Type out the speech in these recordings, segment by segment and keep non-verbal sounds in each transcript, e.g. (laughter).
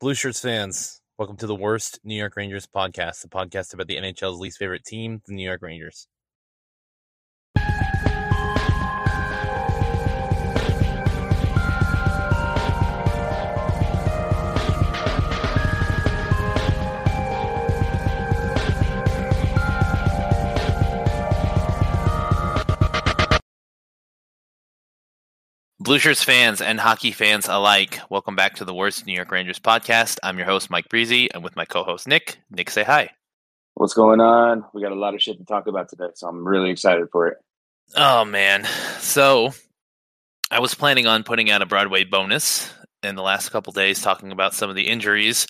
Blue Shirts fans, welcome to the worst New York Rangers podcast, the podcast about the NHL's least favorite team, the New York Rangers. Blue Shirts fans and hockey fans alike, welcome back to the Worst New York Rangers podcast. I'm your host, Mike Breezy, and with my co host, Nick. Nick, say hi. What's going on? We got a lot of shit to talk about today, so I'm really excited for it. Oh, man. So, I was planning on putting out a Broadway bonus in the last couple days talking about some of the injuries,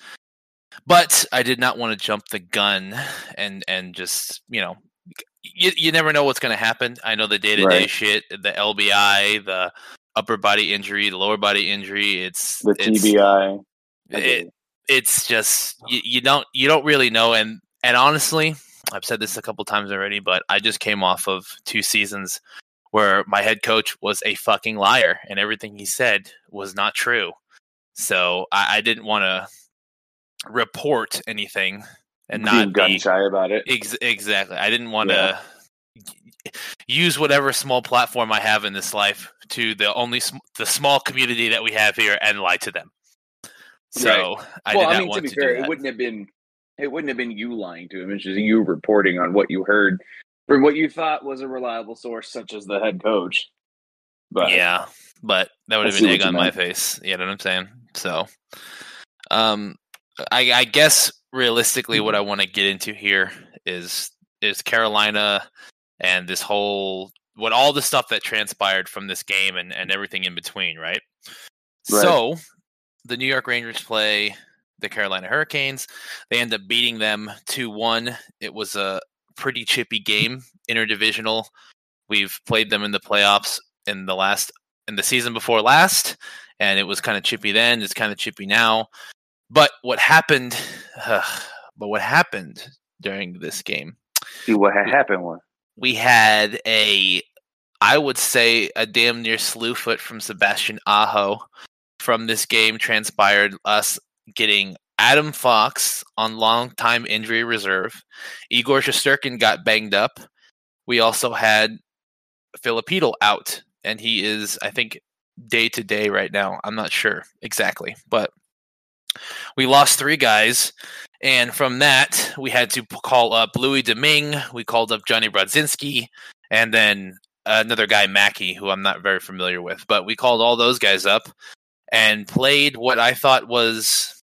but I did not want to jump the gun and, and just, you know, you, you never know what's going to happen. I know the day to day shit, the LBI, the upper body injury, the lower body injury. It's the it's, TBI. It, it's just you, you don't you don't really know, and and honestly, I've said this a couple times already, but I just came off of two seasons where my head coach was a fucking liar, and everything he said was not true. So I, I didn't want to report anything and not gun shy about it. Ex- exactly. I didn't want to. Yeah use whatever small platform I have in this life to the only sm- the small community that we have here and lie to them. So right. I well, I mean, to be to fair, it wouldn't have been it wouldn't have been you lying to him. It's just you reporting on what you heard from what you thought was a reliable source, such as the head coach. But yeah, but that would have been egg on my face. You know what I'm saying? So, um, I, I guess realistically, what I want to get into here is is Carolina and this whole what all the stuff that transpired from this game and, and everything in between, right? right? So the New York Rangers play the Carolina Hurricanes. They end up beating them 2 1. It was a pretty chippy game, interdivisional. We've played them in the playoffs in the last in the season before last, and it was kind of chippy then. It's kind of chippy now. But what happened? Uh, (sighs) but what happened during this game? See what had happened was we had a I would say a damn near slew foot from Sebastian Aho from this game transpired us getting Adam Fox on long time injury reserve. Igor Shesterkin got banged up. We also had Filipino out, and he is, I think, day to day right now. I'm not sure exactly, but we lost three guys and from that, we had to call up Louis Domingue. We called up Johnny Brodzinski, and then another guy, Mackey, who I'm not very familiar with. But we called all those guys up and played what I thought was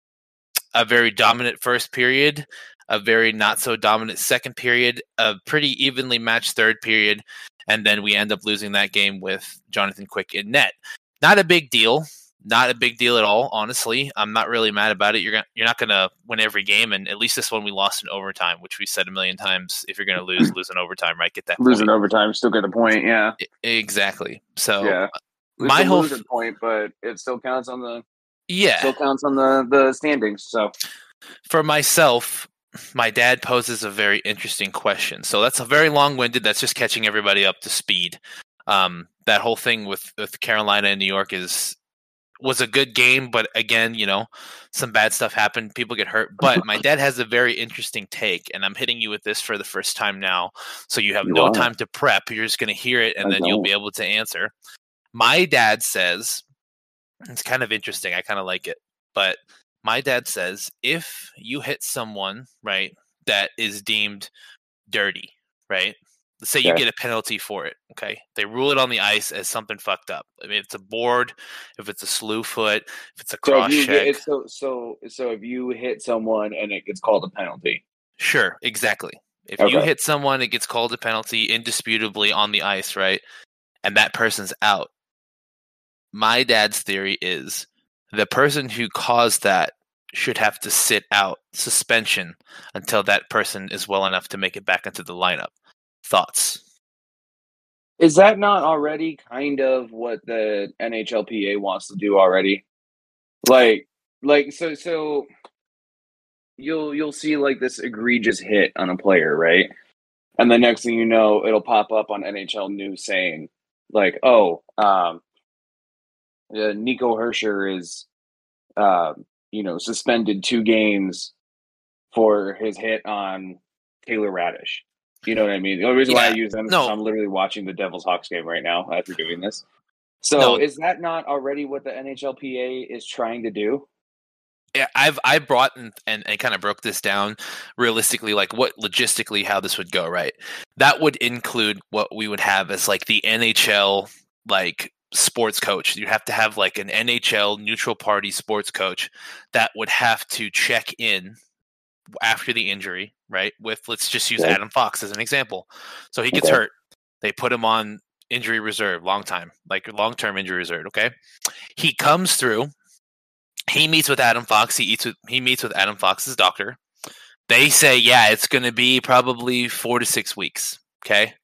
a very dominant first period, a very not so dominant second period, a pretty evenly matched third period, and then we end up losing that game with Jonathan Quick in net. Not a big deal not a big deal at all. Honestly, I'm not really mad about it. You're gonna, you're not going to win every game, and at least this one we lost in overtime, which we said a million times. If you're going (laughs) to lose, lose in overtime, right? Get that lose in overtime, still get the point. Yeah, exactly. So yeah, my whole point, but it still counts on the yeah, still counts on the the standings. So for myself, my dad poses a very interesting question. So that's a very long winded. That's just catching everybody up to speed. Um, that whole thing with with Carolina and New York is was a good game, but again, you know, some bad stuff happened. People get hurt. But my dad has a very interesting take, and I'm hitting you with this for the first time now. So you have you no are. time to prep. You're just going to hear it, and I then don't. you'll be able to answer. My dad says, it's kind of interesting. I kind of like it. But my dad says, if you hit someone, right, that is deemed dirty, right? Let's say you get a penalty for it. Okay, they rule it on the ice as something fucked up. I mean, it's a board, if it's a slew foot, if it's a cross so check. Get, so, so, so if you hit someone and it gets called a penalty. Sure, exactly. If okay. you hit someone, it gets called a penalty indisputably on the ice, right? And that person's out. My dad's theory is the person who caused that should have to sit out suspension until that person is well enough to make it back into the lineup. Thoughts? Is that not already kind of what the NHLPA wants to do already? Like, like so, so you'll you'll see like this egregious hit on a player, right? And the next thing you know, it'll pop up on NHL News saying, like, "Oh, um, uh, Nico Hischier is, um, you know, suspended two games for his hit on Taylor Raddysh. You know what I mean? The only reason why I use them is I'm literally watching the Devils Hawks game right now after doing this. So No. is that not already what the NHLPA is trying to do? Yeah, I've I brought and, and, and kind of broke this down realistically, like what logistically how this would go, right? That would include what we would have as like the NHL like sports coach. You have to have like an NHL neutral party sports coach that would have to check in after the injury, right? With let's just use. Adam Fox as an example. So he gets Okay. hurt. They put him on injury reserve, long time, like long term injury reserve. Okay. He comes through. He meets with Adam Fox. He eats with he meets with Adam Fox's doctor. They say, yeah, it's going to be probably four to six weeks. Okay.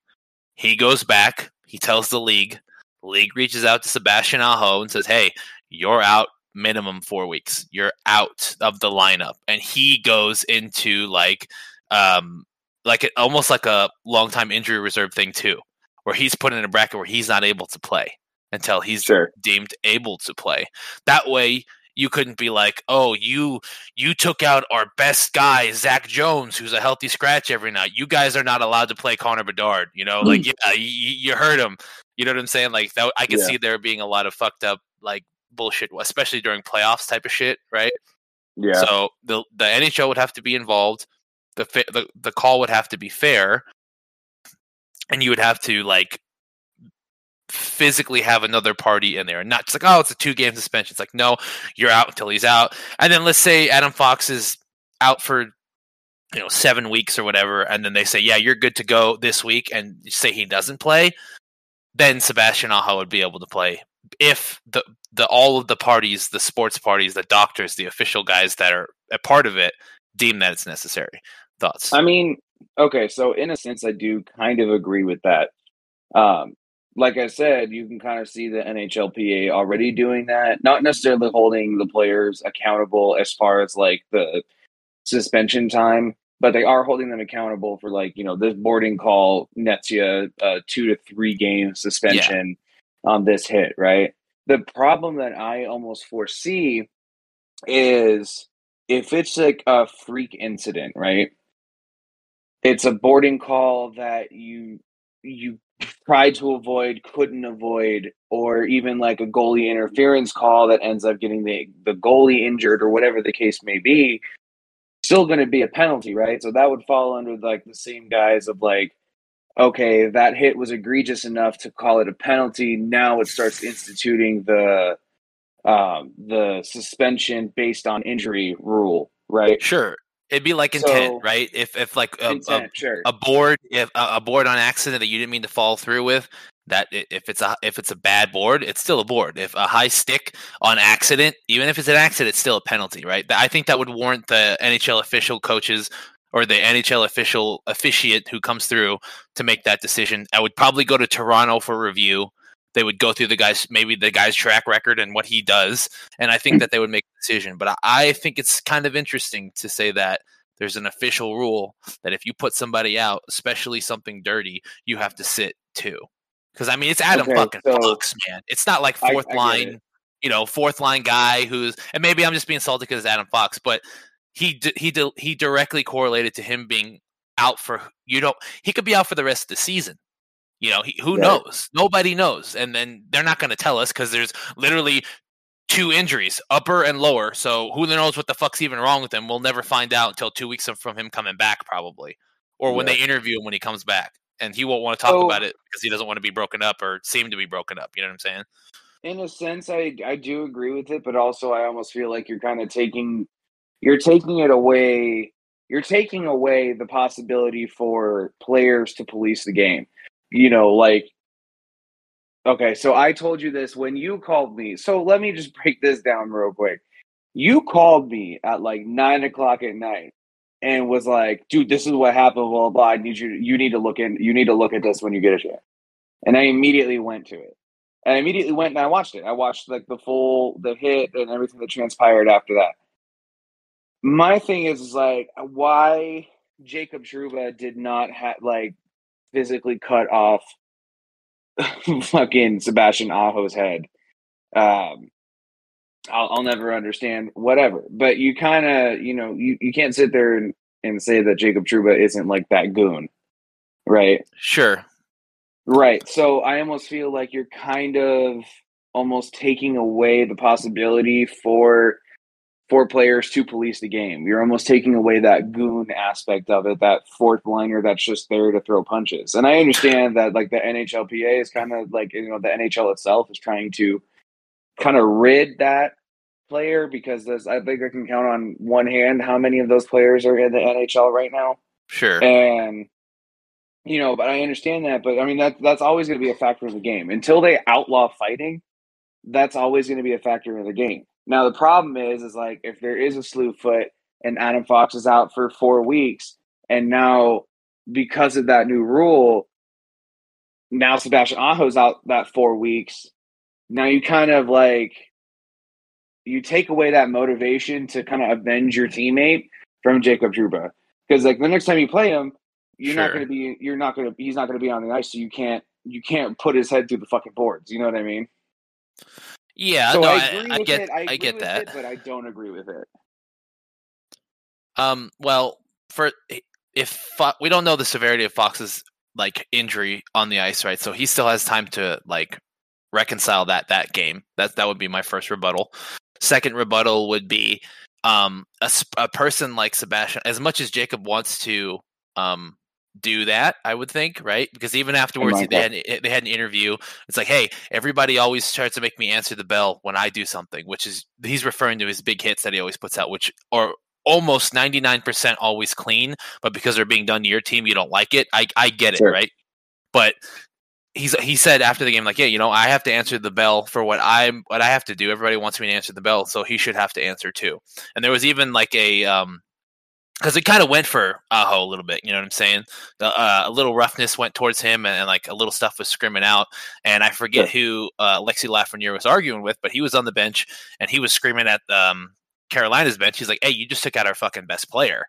He goes back. He tells the league. The league reaches out to Sebastian Aho and says, hey, you're out minimum four weeks. You're out of the lineup. And he goes into like, um, like it, almost like a long time injury reserve thing too, where he's put in a bracket where he's not able to play until he's Sure. deemed able to play. That way, you couldn't be like, "Oh, you you took out our best guy, Zach Jones, who's a healthy scratch every night. You guys are not allowed to play Connor Bedard." You know, like yeah, you, you heard him. You know what I'm saying? Like that, I could Yeah. see there being a lot of fucked up like bullshit, especially during playoffs type of shit, right? Yeah. So the the NHL would have to be involved. The the the call would have to be fair, and you would have to like physically have another party in there, and not just like oh, it's a two game suspension. It's like no, you're out until he's out, and then let's say Adam Fox is out for you know seven weeks or whatever, and then they say yeah, you're good to go this week, and say he doesn't play, then Sebastian Aho would be able to play if the the all of the parties, the sports parties, the doctors, the official guys that are a part of it deem that it's necessary. Thoughts? I mean, okay, so in a sense, I do kind of agree with that. Um, like I said, you can kind of see the NHLPA already doing that, not necessarily holding the players accountable as far as like the suspension time, but they are holding them accountable for like you know this boarding call nets you a two to three game suspension on this hit, right? The problem that I almost foresee is if it's like a freak incident, right? It's a boarding call that you you tried to avoid, couldn't avoid, or even like a goalie interference call that ends up getting the the goalie injured or whatever the case may be, still going to be a penalty, right? So that would fall under like the same guise of like, okay, that hit was egregious enough to call it a penalty. Now it starts instituting the um, the suspension based on injury rule, right? Sure, it'd be like intent, So- right? If if like a, a, sure. a board, if a board on accident that you didn't mean to fall through with, that if it's a if it's a bad board, it's still a board. If a high stick on accident, even if it's an accident, it's still a penalty, right? I think that would warrant the NHL official coaches or the NHL official officiate who comes through to make that decision. I would probably go to Toronto for review. They would go through the guy's maybe the guy's track record and what he does, and I think mm. that they would make a decision. But I, I think it's kind of interesting to say that there's an official rule that if you put somebody out, especially something dirty, you have to sit too. Because I mean, it's Adam Okay, fucking so- Fox, man. It's not like fourth I get line, you know, fourth line guy who's and maybe I'm just being salty because it's Adam Fox, but he he he directly correlated to him being out for you don't he could be out for the rest of the season. You know, he, who Right. knows? Nobody knows, and then they're not going to tell us because there's literally two injuries, upper and lower. So who knows what the fuck's even wrong with him? We'll never find out until two weeks from him coming back, probably, or when Yeah. they interview him when he comes back, and he won't want to talk So- about it because he doesn't want to be broken up or seem to be broken up. You know what I'm saying? in a sense i i do agree with it but also i almost feel like you're kind of taking you're taking it away you're taking away the possibility for players to police the game you know like okay so i told you this when you called me so let me just break this down real quick you called me at like nine o'clock at night and was like dude this is what happened blah blah blah i need you you need to look in you need to look at this when you get a chance and i immediately went to it and I immediately went and I watched it. I watched like the full the hit and everything that transpired after that. My thing is, is like why Jacob Trouba did not have like physically cut off (laughs) fucking Sebastian Aho's head. Um I'll, I'll never understand whatever. But you kind of, you know, you, you can't sit there and, and say that Jacob Trouba isn't like that goon, right? Sure. Right. So I almost feel like you're kind of almost taking away the possibility for for players to police the game. You're almost taking away that goon aspect of it, that fourth liner that's just there to throw punches. And I understand that like the NHLPA is kind of like you know the NHL itself is trying to kind of rid that player because I think I can count on one hand how many of those players are in the NHL right now. Sure. And you know, but I understand that, but I mean that that's always going to be a factor in the game. Until they outlaw fighting, that's always going to be a factor in the game. Now the problem is, is like if there is a slew foot and Adam Fox is out for four weeks, and now because of that new rule, now Sebastian Aho's out that four weeks. Now you kind of like you take away that motivation to kind of avenge your teammate from Jacob Trouba because like the next time you play him, you're sure. not going to be you're not going to he's not going to be on the ice, so you can't you can't put his head through the fucking boards. You know what I mean? Yeah, so no, I, I, get, I, I get that, it, but I don't agree with it. Um, well, for if Fo- we don't know the severity of Fox's like injury on the ice, right? So he still has time to like reconcile that that game. That that would be my first rebuttal. Second rebuttal would be um a, a person like Sebastian, as much as Jacob wants to um do that i would think right? Because even afterwards they had, they had an interview. It's like hey everybody always tries to make me answer the bell when i do something which is he's referring to his big hits that he always puts out which are almost 99% always clean but because they're being done to your team you don't like it. I, I get sure. it right? But he's he said after the game like yeah you know i have to answer the bell for what i'm what i have to do. Everybody wants me to answer the bell so he should have to answer too. And there was even like a um because it kind of went for Aho a little bit. You know what I'm saying? The, uh, a little roughness went towards him, and, and, like a little stuff was screaming out. And I forget sure. who uh, Alexi Lafreniere was arguing with, but he was on the bench and he was screaming at um, Carolina's bench. He's like, "Hey, you just took out our fucking best player."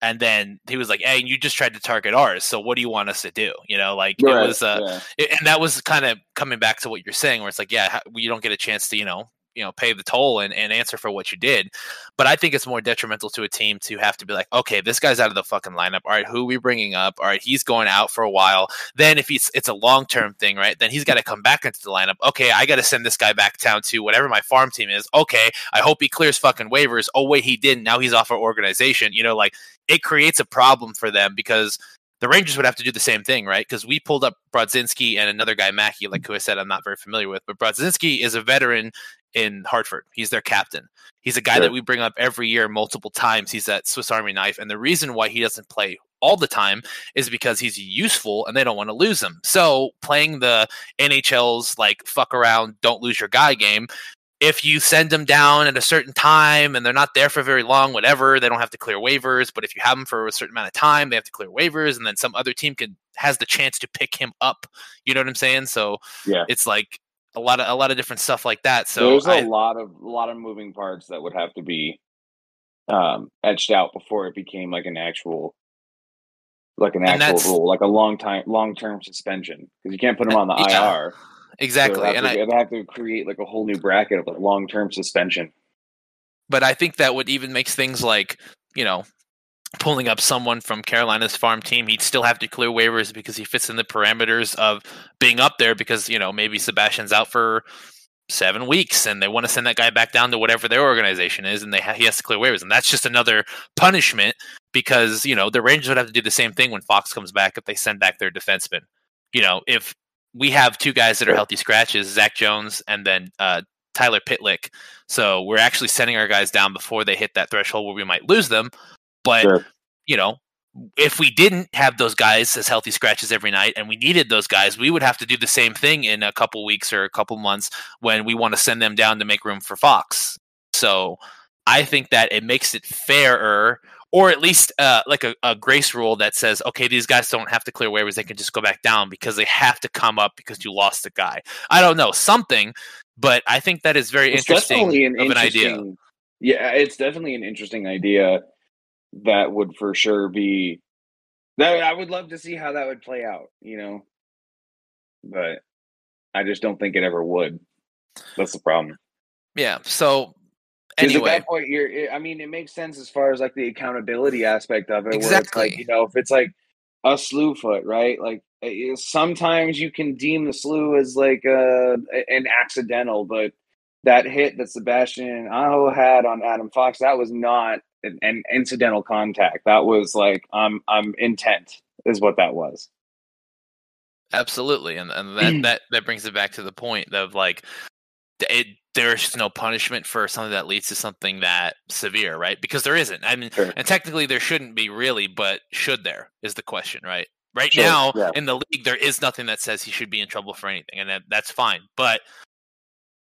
And then he was like, "Hey, you just tried to target ours. So what do you want us to do?" You know, like right, it was, uh, yeah. it, and that was kind of coming back to what you're saying, where it's like, yeah, you don't get a chance to, you know, you know pay the toll and, and answer for what you did. But i think it's more detrimental to a team to have to be like okay this guy's out of the fucking lineup. All right who are we bringing up? All right he's going out for a while. Then if he's it's a long-term thing right? Then he's got to come back into the lineup. Okay i got to send this guy back down to whatever my farm team is. Okay i hope he clears fucking waivers. Oh wait he didn't. Now he's off our organization. You know like it creates a problem for them because the Rangers would have to do the same thing, right? Because we pulled up Brodzinski and another guy, Mackey, like who I said I'm not very familiar with, but Brodzinski is a veteran in Hartford. He's their captain. He's a guy sure. that we bring up every year multiple times. He's that Swiss Army knife. And the reason why he doesn't play all the time is because he's useful and they don't want to lose him. So playing the NHL's like fuck around, don't lose your guy game. If you send them down at a certain time and they're not there for very long, whatever, they don't have to clear waivers. But if you have them for a certain amount of time, they have to clear waivers, and then some other team can has the chance to pick him up. You know what I'm saying? So yeah, it's like a lot of a lot of different stuff like that. So there's a I, lot of a lot of moving parts that would have to be um, etched out before it became like an actual like an actual rule, like a long time long term suspension because you can't put them on the yeah, IR. Exactly, so and to, I have to create like a whole new bracket of like long term suspension. But I think that would even makes things like you know pulling up someone from Carolina's farm team, he'd still have to clear waivers because he fits in the parameters of being up there because, you know, maybe Sebastian's out for seven weeks and they want to send that guy back down to whatever their organization is and they ha- he has to clear waivers. And that's just another punishment because, you know, the Rangers would have to do the same thing when Fox comes back if they send back their defenseman. You know, if we have two guys that are healthy scratches, Zach Jones and then uh, Tyler Pitlick. So we're actually sending our guys down before they hit that threshold where we might lose them. But sure. you know, if we didn't have those guys as healthy scratches every night and we needed those guys, we would have to do the same thing in a couple weeks or a couple months when we want to send them down to make room for Fox. So I think that it makes it fairer, or at least uh, like a, a, grace rule that says, okay, these guys don't have to clear waivers; they can just go back down because they have to come up because you lost a guy. I don't know something, but I think that is very it's interesting an of an idea. Yeah, it's definitely an interesting idea that would for sure be that I would love to see how that would play out, you know. But I just don't think it ever would. That's the problem. Yeah. So anyway, at that point, you're. it- I mean, it makes sense as far as like the accountability aspect of it. Where it's Exactly. like you know, if it's like a slew foot, right? Like eh, sometimes you can deem the slew as like uh, an accidental, but that hit that Sebastian Aho had on Adam Fox, that was not an, an incidental contact. That was like I'm I'm intent is what that was. Absolutely, and and that (clears throat) that that brings it back to the point of like, it, there's no punishment for something that leads to something that severe, right? Because there isn't. I mean, Sure. and technically there shouldn't be really, but should there is the question, right? Right Sure, now yeah. in the league, there is nothing that says he should be in trouble for anything, and that, that's fine. But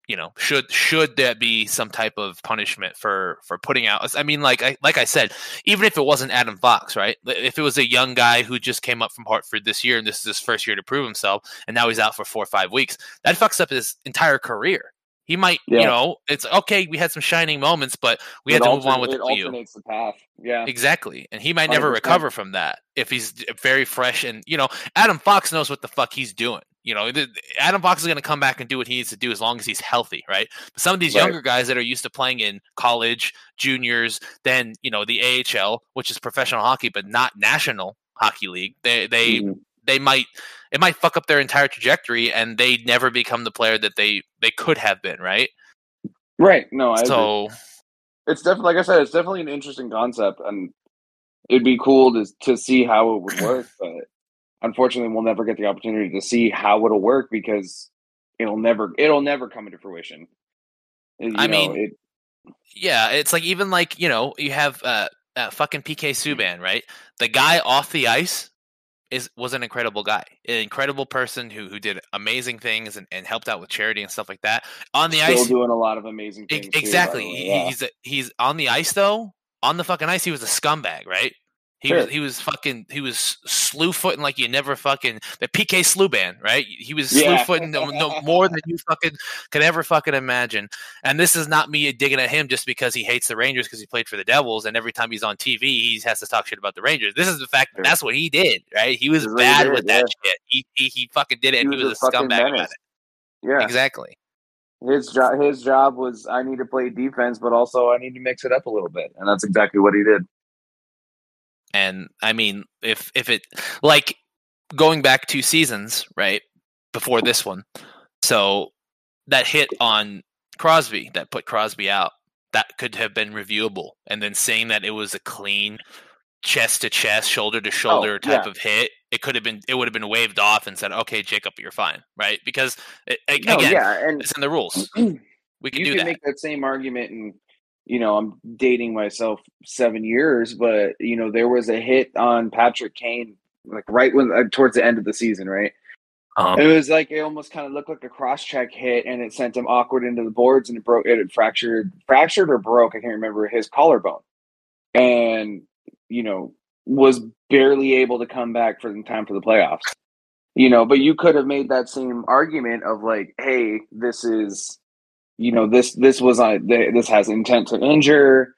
you know, should should there be some type of punishment for for putting out? I mean, like I like I said, even if it wasn't Adam Fox, right? If it was a young guy who just came up from Hartford this year and this is his first year to prove himself, and now he's out for four or five weeks, that fucks up his entire career. He might, you know, it's okay. We had some shining moments, but we It had to move on with it W. alternates the path. Yeah, Exactly. And he might never 100%. recover from that if he's very fresh. And, you know, Adam Fox knows what the fuck he's doing. You know, Adam Fox is going to come back and do what he needs to do as long as he's healthy, right? But some of these Right. younger guys that are used to playing in college, juniors, then, you know, the AHL, which is professional hockey, but not national hockey league, they, they, Mhm. they might, it might fuck up their entire trajectory and they never become the player that they, they could have been, right? right. No, I agree. So, it's definitely like I said, it's definitely an interesting concept, and it'd be cool to to see how it would work. but unfortunately, we'll never get the opportunity to see how it'll work because it'll never it'll never come into fruition. You I know, mean, it, Yeah, it's like even like you know you have uh, uh fucking PK Subban, right? The guy off the ice is was an incredible guy, an incredible person who who did amazing things and, and helped out with charity and stuff like that. On the still ice, doing a lot of amazing e- things. too, the exactly. He- yeah. He's a, he's on the ice though. On the fucking ice, he was a scumbag, right? He was he was fucking he was slew footing like you never fucking the PK Subban, right? He was Yeah. slew footing no, no more than you fucking could ever fucking imagine. And this is not me digging at him just because he hates the Rangers because he played for the Devils, and every time he's on TV, he has to talk shit about the Rangers. This is the fact that that's what he did, right? He was he bad with that shit. He, he he fucking did it, and he was, a fucking scumbag about it. Yeah, Exactly. his job his job was I need to play defense, but also I need to mix it up a little bit, and that's exactly what he did. And I mean, if if it like going back two seasons, right before this one, so that hit on Crosby that put Crosby out, that could have been reviewable, and then saying that it was a clean chest to chest, shoulder to oh, shoulder type Oh, yeah. of hit, it could have been it would have been waved off and said, "Okay, Jacob, you're fine," right? Because it, No, again, yeah, and it's in the rules. (clears throat) We can you do can that. make that same argument and you know i'm dating myself seven years but you know there was a hit on patrick kane like right when uh, towards the end of the season right? Um, it was like it almost kind of looked like a cross check hit and it sent him awkward into the boards and it broke it fractured fractured or broke i can't remember his collarbone. And you know was barely able to come back for in time for the playoffs. You know but you could have made that same argument of like hey this is you know this this was on this has intent to injure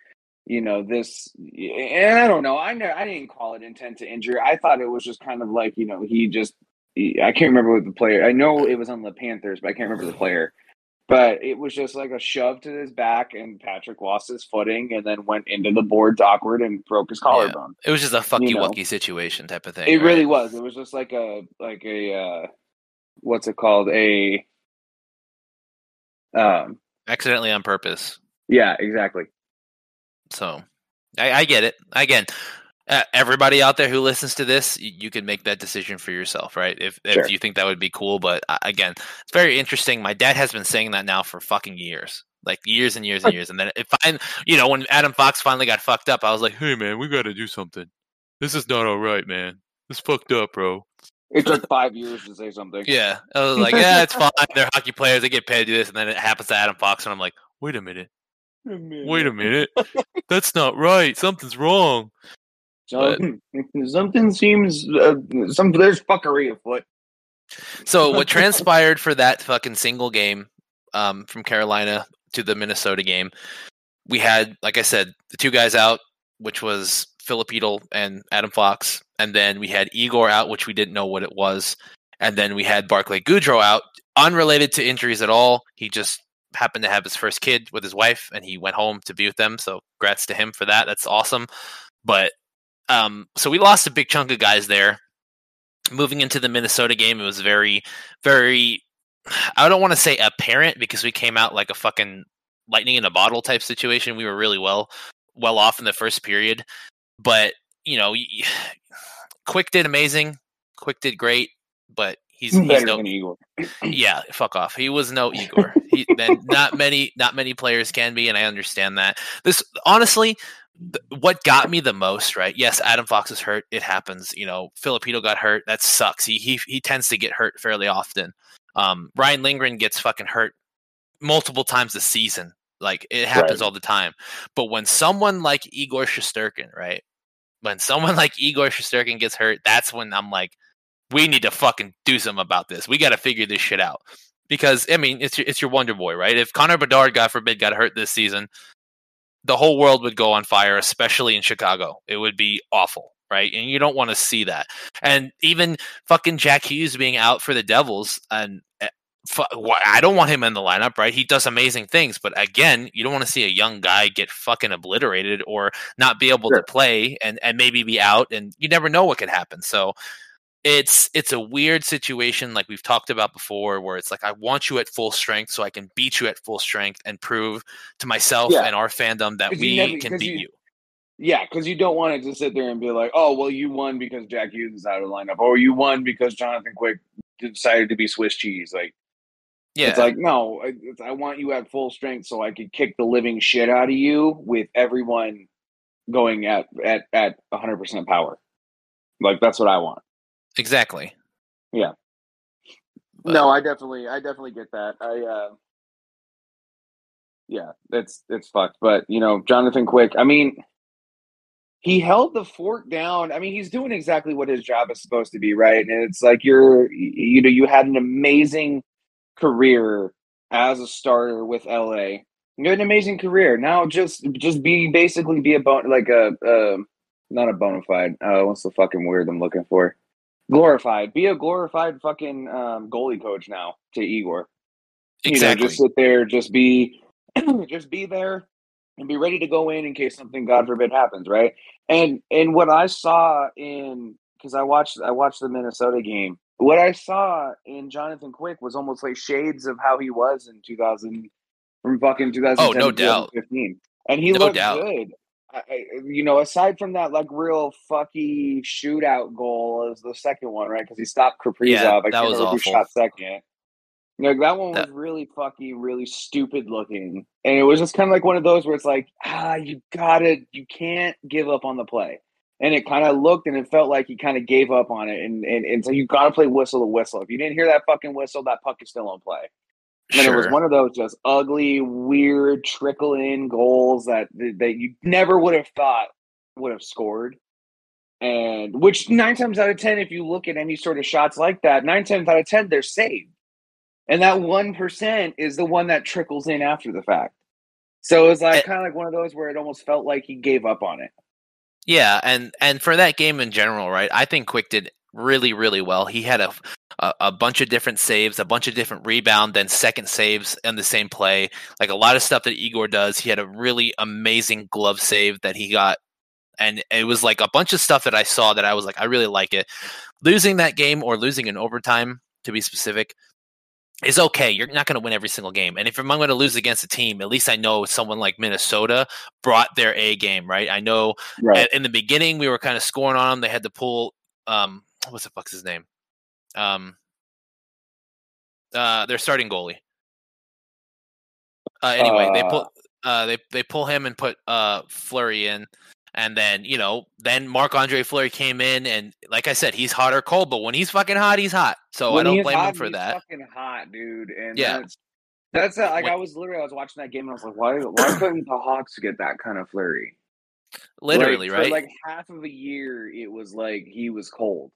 you know this and i don't know i know i didn't call it intent to injure i thought it was just kind of like you know he just he- i can't remember what the player i know it was on the panthers but i can't remember the player but it was just like a shove to his back and patrick lost his footing and then went into the boards awkward and broke his collarbone it was just a fucky you know. wucky situation type of thing. it right? really was it was just like a like a uh what's it called a um accidentally on purpose. yeah exactly So I, I get it. Again, uh, everybody out there who listens to this, you, you can make that decision for yourself, right? If if Sure. you think that would be cool, but uh, again, it's very interesting. My dad has been saying that now for fucking years, like years and years and years. And then if I, you know, when Adam Fox finally got fucked up, I was like, hey man, we got to do something. This is not all right, man. This fucked up, bro. It took five years to say something. Yeah, I was like, yeah, it's fine. They're hockey players; they get paid to do this, and then it happens to Adam Fox, and I'm like, wait a minute, wait a minute, that's not right. Something's wrong. Something, (laughs) something seems uh, some there's fuckery afoot. So what (laughs) transpired for that fucking single game um, from Carolina to the Minnesota game? We had, like I said, the two guys out, which was Filip Chytil and Adam Fox, and then we had Igor out, which we didn't know what it was, and then we had Barclay Goodrow out, unrelated to injuries at all. He just happened to have his first kid with his wife, and he went home to be with them. So, congrats to him for that. That's awesome. But um, so we lost a big chunk of guys there. Moving into the Minnesota game, it was very, very. I don't want to say apparent because we came out like a fucking lightning in a bottle type situation. We were really well, well off in the first period, but you know, (sighs) Quick did amazing. Quick did great, but he's, he's no, Igor. (clears throat) (clears throat) yeah, fuck off. He was no Igor. He, then not many, not many players can be, and I understand that. This honestly, what got me the most, right? Yes, Adam Fox is hurt. It happens. You know, Filipino got hurt. That sucks. He he he tends to get hurt fairly often. Um, Ryan Lindgren gets fucking hurt multiple times a season. Like it happens Right. all the time. But when someone like Igor Shesterkin, right? When someone (laughs) like Igor Shesterkin gets hurt, that's when I'm like, we need to fucking do something about this. We got to figure this shit out. Because I mean, it's your, it's your Wonder Boy, right? If Connor Bedard, God forbid, got hurt this season, the whole world would go on fire, especially in Chicago. It would be awful, right? And you don't want to see that. And even fucking Jack Hughes being out for the Devils, and wh- I don't want him in the lineup, right? He does amazing things, but again, you don't want to see a young guy get fucking obliterated or not be able Sure. to play and and maybe be out, and you never know what could happen. So it's it's a weird situation like we've talked about before where it's like I want you at full strength so I can beat you at full strength and prove to myself Yeah. and our fandom that we never- can beat you- you. Yeah, because you don't want it to sit there and be like, "Oh, well, you won because Jack Hughes is out of the lineup," or "You won because Jonathan Quick decided to be Swiss cheese." Like, Yeah. it's like, no, I, I want you at full strength so I could kick the living shit out of you with everyone going at at at 100 percent power. Like, that's what I want. exactly. But- no, I definitely, I definitely get that. I, uh, yeah, it's it's fucked. But you know, Jonathan Quick. I mean, he held the fort down. I mean, he's doing exactly what his job is supposed to be, right? And it's like you're, you know, you had an amazing career as a starter with LA. You had an amazing career. Now just just be basically be a bon like a uh, not a bona fide. Uh, what's the fucking word I'm looking for? Glorified. Be a glorified fucking um, goalie coach now to Igor. Exactly. You know, just sit there, just be, (clears throat) just be there, and be ready to go in in case something, God forbid, happens, right? And and what I saw in because I watched I watched the Minnesota game. What I saw in Jonathan Quick was almost like shades of how he was in 2000 from fucking 2010 Oh, no to doubt. 2015. And he No looked doubt. good. I, you know, aside from that, like real fucky shootout goal as the second one, right? Because he stopped Kaprizov. Yeah, I that can't was awful. shot second. Know, that one was really fucky, really stupid looking, and it was just kind of like one of those where it's like, ah, you gotta, you can't give up on the play. And it kind of looked and it felt like he kind of gave up on it, and, and and so you gotta play whistle to whistle. If you didn't hear that fucking whistle, that puck is still on play. And it was one of those just ugly, weird trickle in goals that that you never would have thought would have scored. And which nine times out of ten, if you look at any sort of shots like that, nine times out of ten, they're saved. And that one percent is the one that trickles in after the fact. So it's like Eh. kind of like one of those where it almost felt like he gave up on it. Yeah, and and for that game in general, right? I think Quick did really really well. He had a a, a bunch of different saves, a bunch of different rebound, then second saves in the same play. Like a lot of stuff that Igor does. He had a really amazing glove save that he got and it was like a bunch of stuff that I saw that I was like I really like it. Losing that game or losing in overtime to be specific is okay. You're not going to win every single game. And if I'm going to lose against a team, at least I know someone like Minnesota brought their A game, right? I know Right. at- in the beginning we were kind of scoring on them. They had to pull um what's the fuck's his name? Um uh their starting goalie. Uh anyway, they pull uh they they pull him and put uh Fleury in and then, you know, then Marc Andre Fleury came in and like I said, he's hot or cold, but when he's fucking hot, he's hot. So When I don't blame hot, him for he's that. Fucking hot, dude. And Yeah. that's that's uh, like When- I was literally I was watching that game and I was like, why why (coughs) couldn't the Hawks get that kind of Fleury? Literally, Like, right? For like half of a year, it was like he was cold,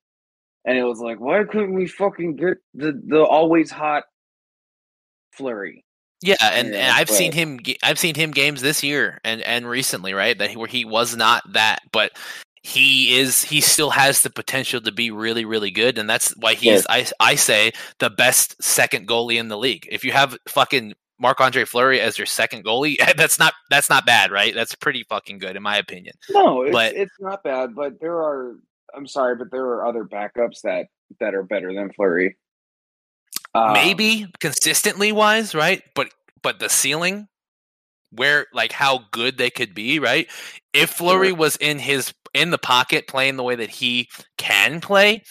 and it was like, why couldn't we fucking get the the always hot Fleury? Yeah, and, and Yeah, I've seen him. I've seen him games this year and and recently, right? That he, where he was not that, but he is. He still has the potential to be really, really good, and that's why he's. I I say the best second goalie in the league. If you have fucking Marc Andre Fleury as your second goalie, (laughs) that's not that's not bad, right? That's pretty fucking good in my opinion. No, it's, But- it's not bad, but there are. I'm sorry, but there are other backups that that are better than Fleury. Um, Maybe consistently wise, right? But but the ceiling, where like how good they could be, right? If Fleury was in his in the pocket playing the way that he can play,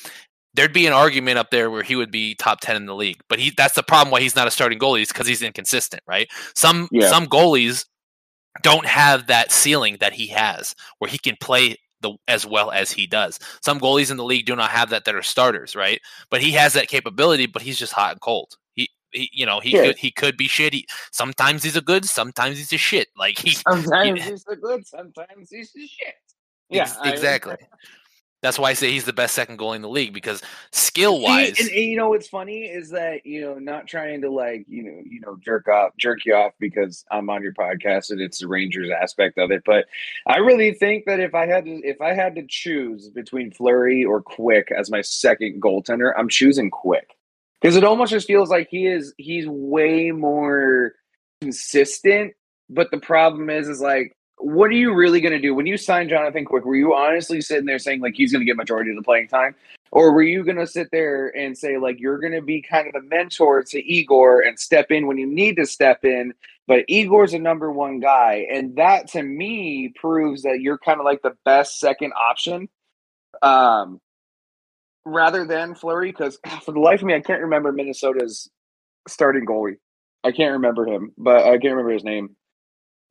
there'd be an argument up there where he would be top ten in the league. But he that's the problem why he's not a starting goalie is because he's inconsistent, right? Some Yeah. some goalies don't have that ceiling that he has where he can play the as well as he does. Some goalies in the league do not have that that are starters, right? But he has that capability, but he's just hot and cold. He, he you know, he Yeah. could he could be shitty. Sometimes he's a good, sometimes he's a shit. Like he Sometimes (laughs) he's a good, sometimes he's a shit. Yeah, exactly. (laughs) (laughs) That's why I say he's the best second goalie in the league because skill wise, and, and you know what's funny is that you know not trying to like you know you know jerk off jerk you off because I'm on your podcast and it's the Rangers aspect of it, but I really think that if I had to if I had to choose between Fleury or Quick as my second goaltender, I'm choosing Quick because it almost just feels like he is he's way more consistent. But the problem is, is like what are you really going to do when you sign Jonathan Quick? Were you honestly sitting there saying like he's going to get majority of the playing time, or were you going to sit there and say like you're going to be kind of the mentor to Igor and step in when you need to step in? But Igor's a number one guy, and that to me proves that you're kind of like the best second option, um, rather than Fleury. Because (clears throat) for the life of me, I can't remember Minnesota's starting goalie. I can't remember him, but I can't remember his name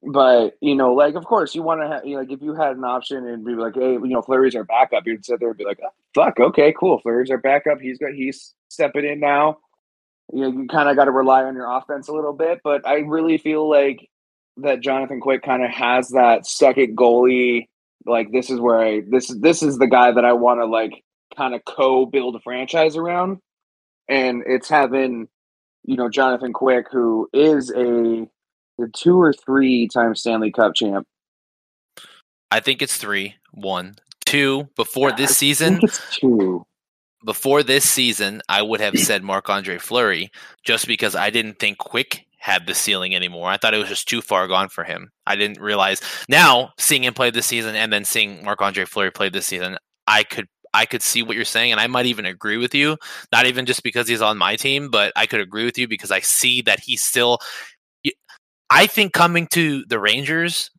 but you know, like of course you want to have you know, like if you had an option and be like, hey, you know, Fleury's our backup, you'd sit there and be like, oh, fuck, okay, cool, Fleury's our backup. He's got he's stepping in now. You know, you kind of got to rely on your offense a little bit, but I really feel like that Jonathan Quick kind of has that second goalie. Like this is where I this this is the guy that I want to like kind of co-build a franchise around, and it's having you know Jonathan Quick, who is a the two or three time Stanley Cup champ. I think it's three. One, two. Before I this think season, it's two. before this season, I would have said Marc Andre Fleury just because I didn't think Quick had the ceiling anymore. I thought it was just too far gone for him. I didn't realize now seeing him play this season and then seeing Marc Andre Fleury play this season, I could I could see what you're saying, and I might even agree with you. Not even just because he's on my team, but I could agree with you because I see that he's still. I think coming to the Rangers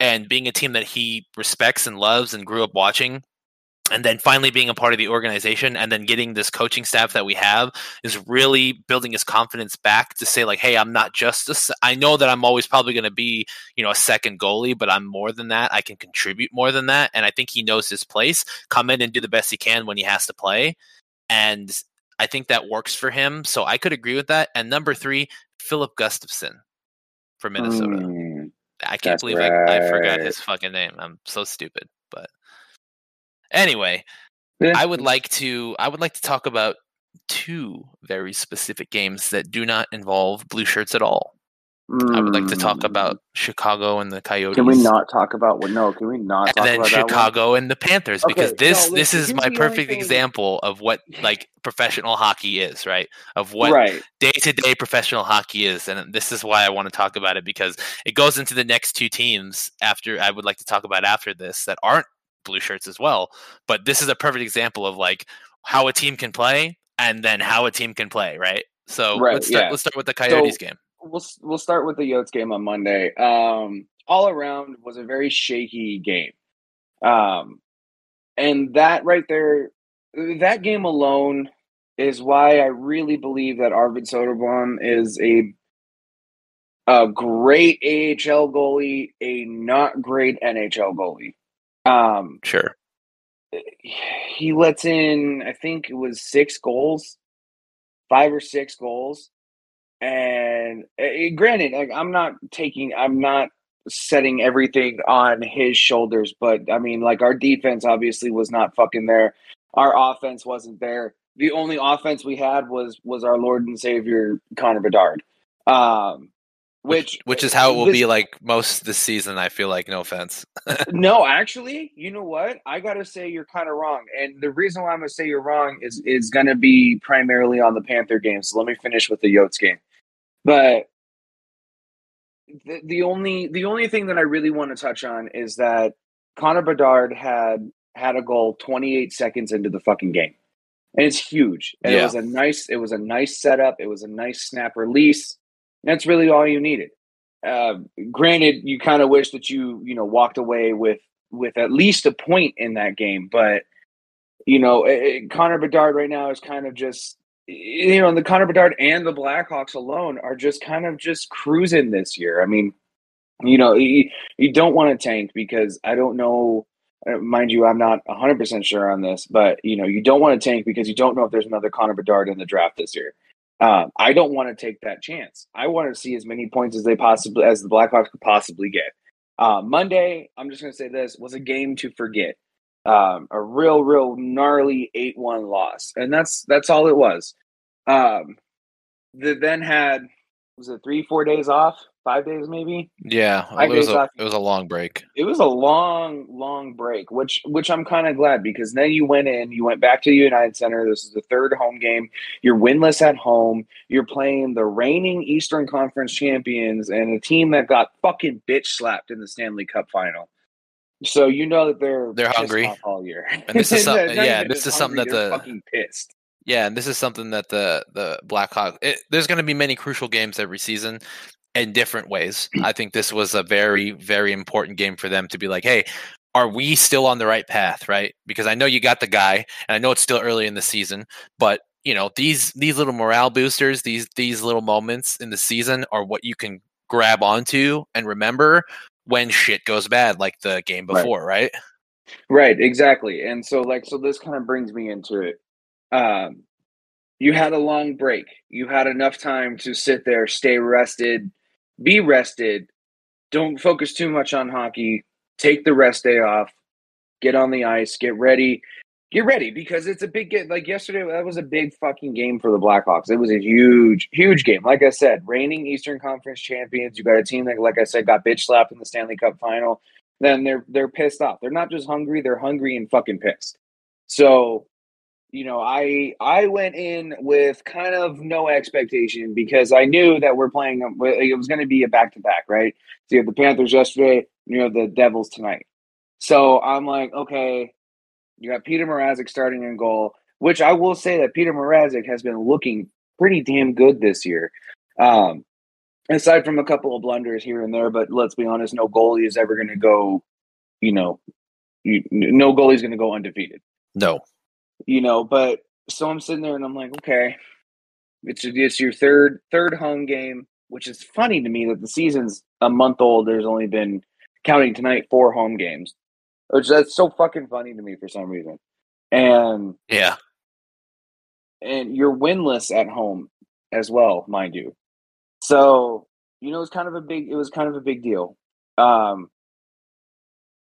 and being a team that he respects and loves and grew up watching, and then finally being a part of the organization and then getting this coaching staff that we have is really building his confidence back to say like hey i'm not just a i know that i'm always probably going to be you know a second goalie but i'm more than that. I can contribute more than that and i think he knows his place. Come in and do the best he can when he has to play and i think that works for him so i could agree with that. And number three Filip Gustavsson minnesota Mm, I can't believe I, I forgot his fucking name. I'm so stupid. But anyway, yeah. I would like to I would like to talk about two very specific games that do not involve blue shirts at all. I would like to talk Mm. about Chicago and the Coyotes. Can we not talk about what? No, can we not and then about that one? Chicago and the Panthers because this no, this is my perfect thing- example of what like professional hockey is, right? Of what day to day professional hockey is. And this is why I want to talk about it because it goes into the next two teams after I would like to talk about after this that aren't blue shirts as well. But this is a perfect example of like how a team can play and then how a team can play, right? So Right, let's start yeah. let's start with the Coyotes So- game. We'll we'll start with the Yotes game on Monday. Um, all around was a very shaky game, um, and that right there, that game alone is why I really believe that Arvid Soderblom is a a great AHL goalie, a not great NHL goalie. Um, Sure. he lets in, I think it was six goals, five or six goals. And uh, granted, like I'm not taking, I'm not setting everything on his shoulders, but I mean, like our defense obviously was not fucking there. Our offense wasn't there. The only offense we had was was our Lord and Savior Connor Bedard, um, which Which is how it will this- be like most this season, I feel like, no offense. (laughs) no, actually, you know what? I gotta say you're kind of wrong, and the reason why I'm gonna say you're wrong is is gonna be primarily on the Panther game. So let me finish with the Yotes game. But the, the only the only thing that I really want to touch on is that Connor Bedard had had a goal 28 seconds into the fucking game. And it's huge. And Yeah. it was a nice it was a nice setup. It was a nice snap release. That's really all you needed. Uh, granted, you kind of wish that you you know walked away with with at least a point in that game, but you know it, it- Connor Bedard right now is kind of just you know the Connor Bedard and the Blackhawks alone are just kind of just cruising this year. I mean, you know you, you don't want to tank because I don't know. uh, Mind you, I'm not 100% sure on this, but you know, you don't want to tank because you don't know if there's another Connor Bedard in the draft this year. Um, I don't want to take that chance. I want to see as many points as they possibly as the Blackhawks could possibly get. Uh, Monday, I'm just going to say this was a game to forget. Um, a real, real gnarly eight-one loss, and that's that's all it was. Um, they then had was it three, four days off, five days maybe. Yeah, it was a it was a long break. It was a long, long break, which which I'm kind of glad because then you went in, you went back to the United Center. This is the third home game. You're winless at home. You're playing the reigning Eastern Conference champions and a team that got fucking bitch slapped in the Stanley Cup final. So you know that they're They're hungry. all year. And this is (laughs) yeah, this is something that the- fucking pissed. Yeah, and this is something that the the Blackhawks. It, there's going to be many crucial games every season in different ways. I think this was a very very important game for them to be like, hey, are we still on the right path? Right? Because I know you got the guy, and I know it's still early in the season, but you know these these little morale boosters, these these little moments in the season are what you can grab onto and remember when shit goes bad, like the game Right. before, right? Right, exactly. And so like so this kind of brings me into it. Um you had a long break. You had enough time to sit there, stay rested, be rested. Don't focus too much on hockey. Take the rest day off. Get on the ice, get ready. Get ready because it's a big game. Like yesterday, that was a big fucking game for the Blackhawks. It was a huge, huge game. Like I said, reigning Eastern Conference champions. You got a team that, like I said, got bitch slapped in the Stanley Cup final then they're they're pissed off. They're not just hungry; they're hungry and fucking pissed. So, you know, I I went in with kind of no expectation because I knew that we're playing. It was going to be a back to back, right? So you have the Panthers yesterday, you have the Devils tonight. So I'm like, okay, you got Peter Mrazek starting in goal, which I will say that Peter Mrazek has been looking pretty damn good this year. Um, aside from a couple of blunders here and there, but let's be honest, no goalie is ever going to go, you know, you, no goalie is going to go undefeated, No, you know. But so I'm sitting there and I'm like, okay, it's it's your third third home game, which is funny to me that the season's a month old. There's only been counting tonight four home games, which that's so fucking funny to me for some reason. And yeah, and you're winless at home as well, mind you. So you know, it's kind of a big. It was kind of a big deal. Um,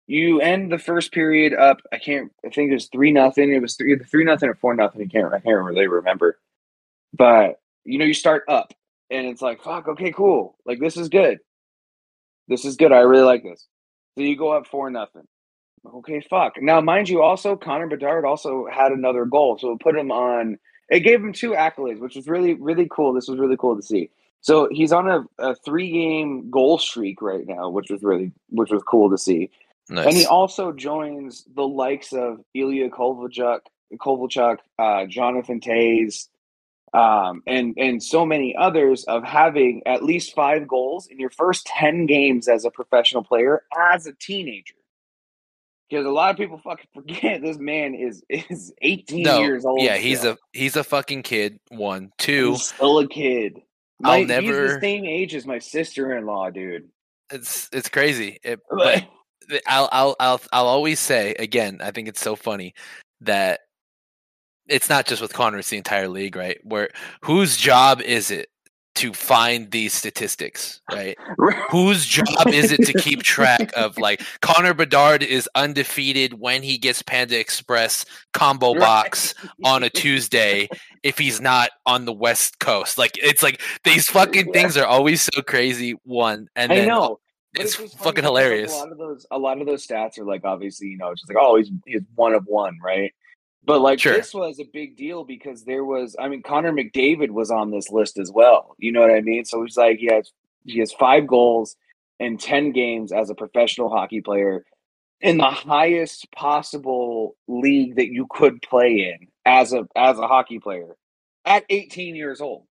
you end the first period up. I can't. I think it was three nothing. It was three three nothing or four nothing. I can't. I can't really remember. But you know, you start up, and it's like, fuck. Okay, cool. Like this is good. This is good. I really like this. So you go up four nothing. Okay, fuck. Now, mind you, also Connor Bedard also had another goal, so it put him on. It gave him two accolades, which was really, really cool. This was really cool to see. So he's on a, a three-game goal streak right now, which was really, which was cool to see. nice. And he also joins the likes of Ilya Kovalchuk, Kovalchuk, uh, Jonathan Toews, um, and and so many others of having at least five goals in your first ten games as a professional player as a teenager. Because a lot of people fucking (laughs) forget this man is is eighteen no, years old. yeah, he's a he's a fucking kid. One, two. he's still a kid. I'll My, he's never- the same age as my sister in law, dude. It's it's crazy. It, (laughs) but I'll I'll I'll I'll always say again. I think it's so funny that it's not just with Connor; it's the entire league, right? Where whose job is it to find these statistics, (laughs) right? Whose job is it to keep (laughs) track of like Connor Bedard is undefeated when he gets Panda Express combo box on a Tuesday (laughs) if he's not on the West Coast. Like it's like these fucking things are always so crazy. One and I then know. But it's fucking hilarious. A lot of those, a lot of those stats are like obviously, you know, it's just like oh, he's he's one of one, right? But like Sure. this was a big deal because there was, I mean, Connor McDavid was on this list as well. You know what I mean? So he's like, he has he has five goals in 10 games as a professional hockey player in the highest possible league that you could play in as a as a hockey player at 18 years old.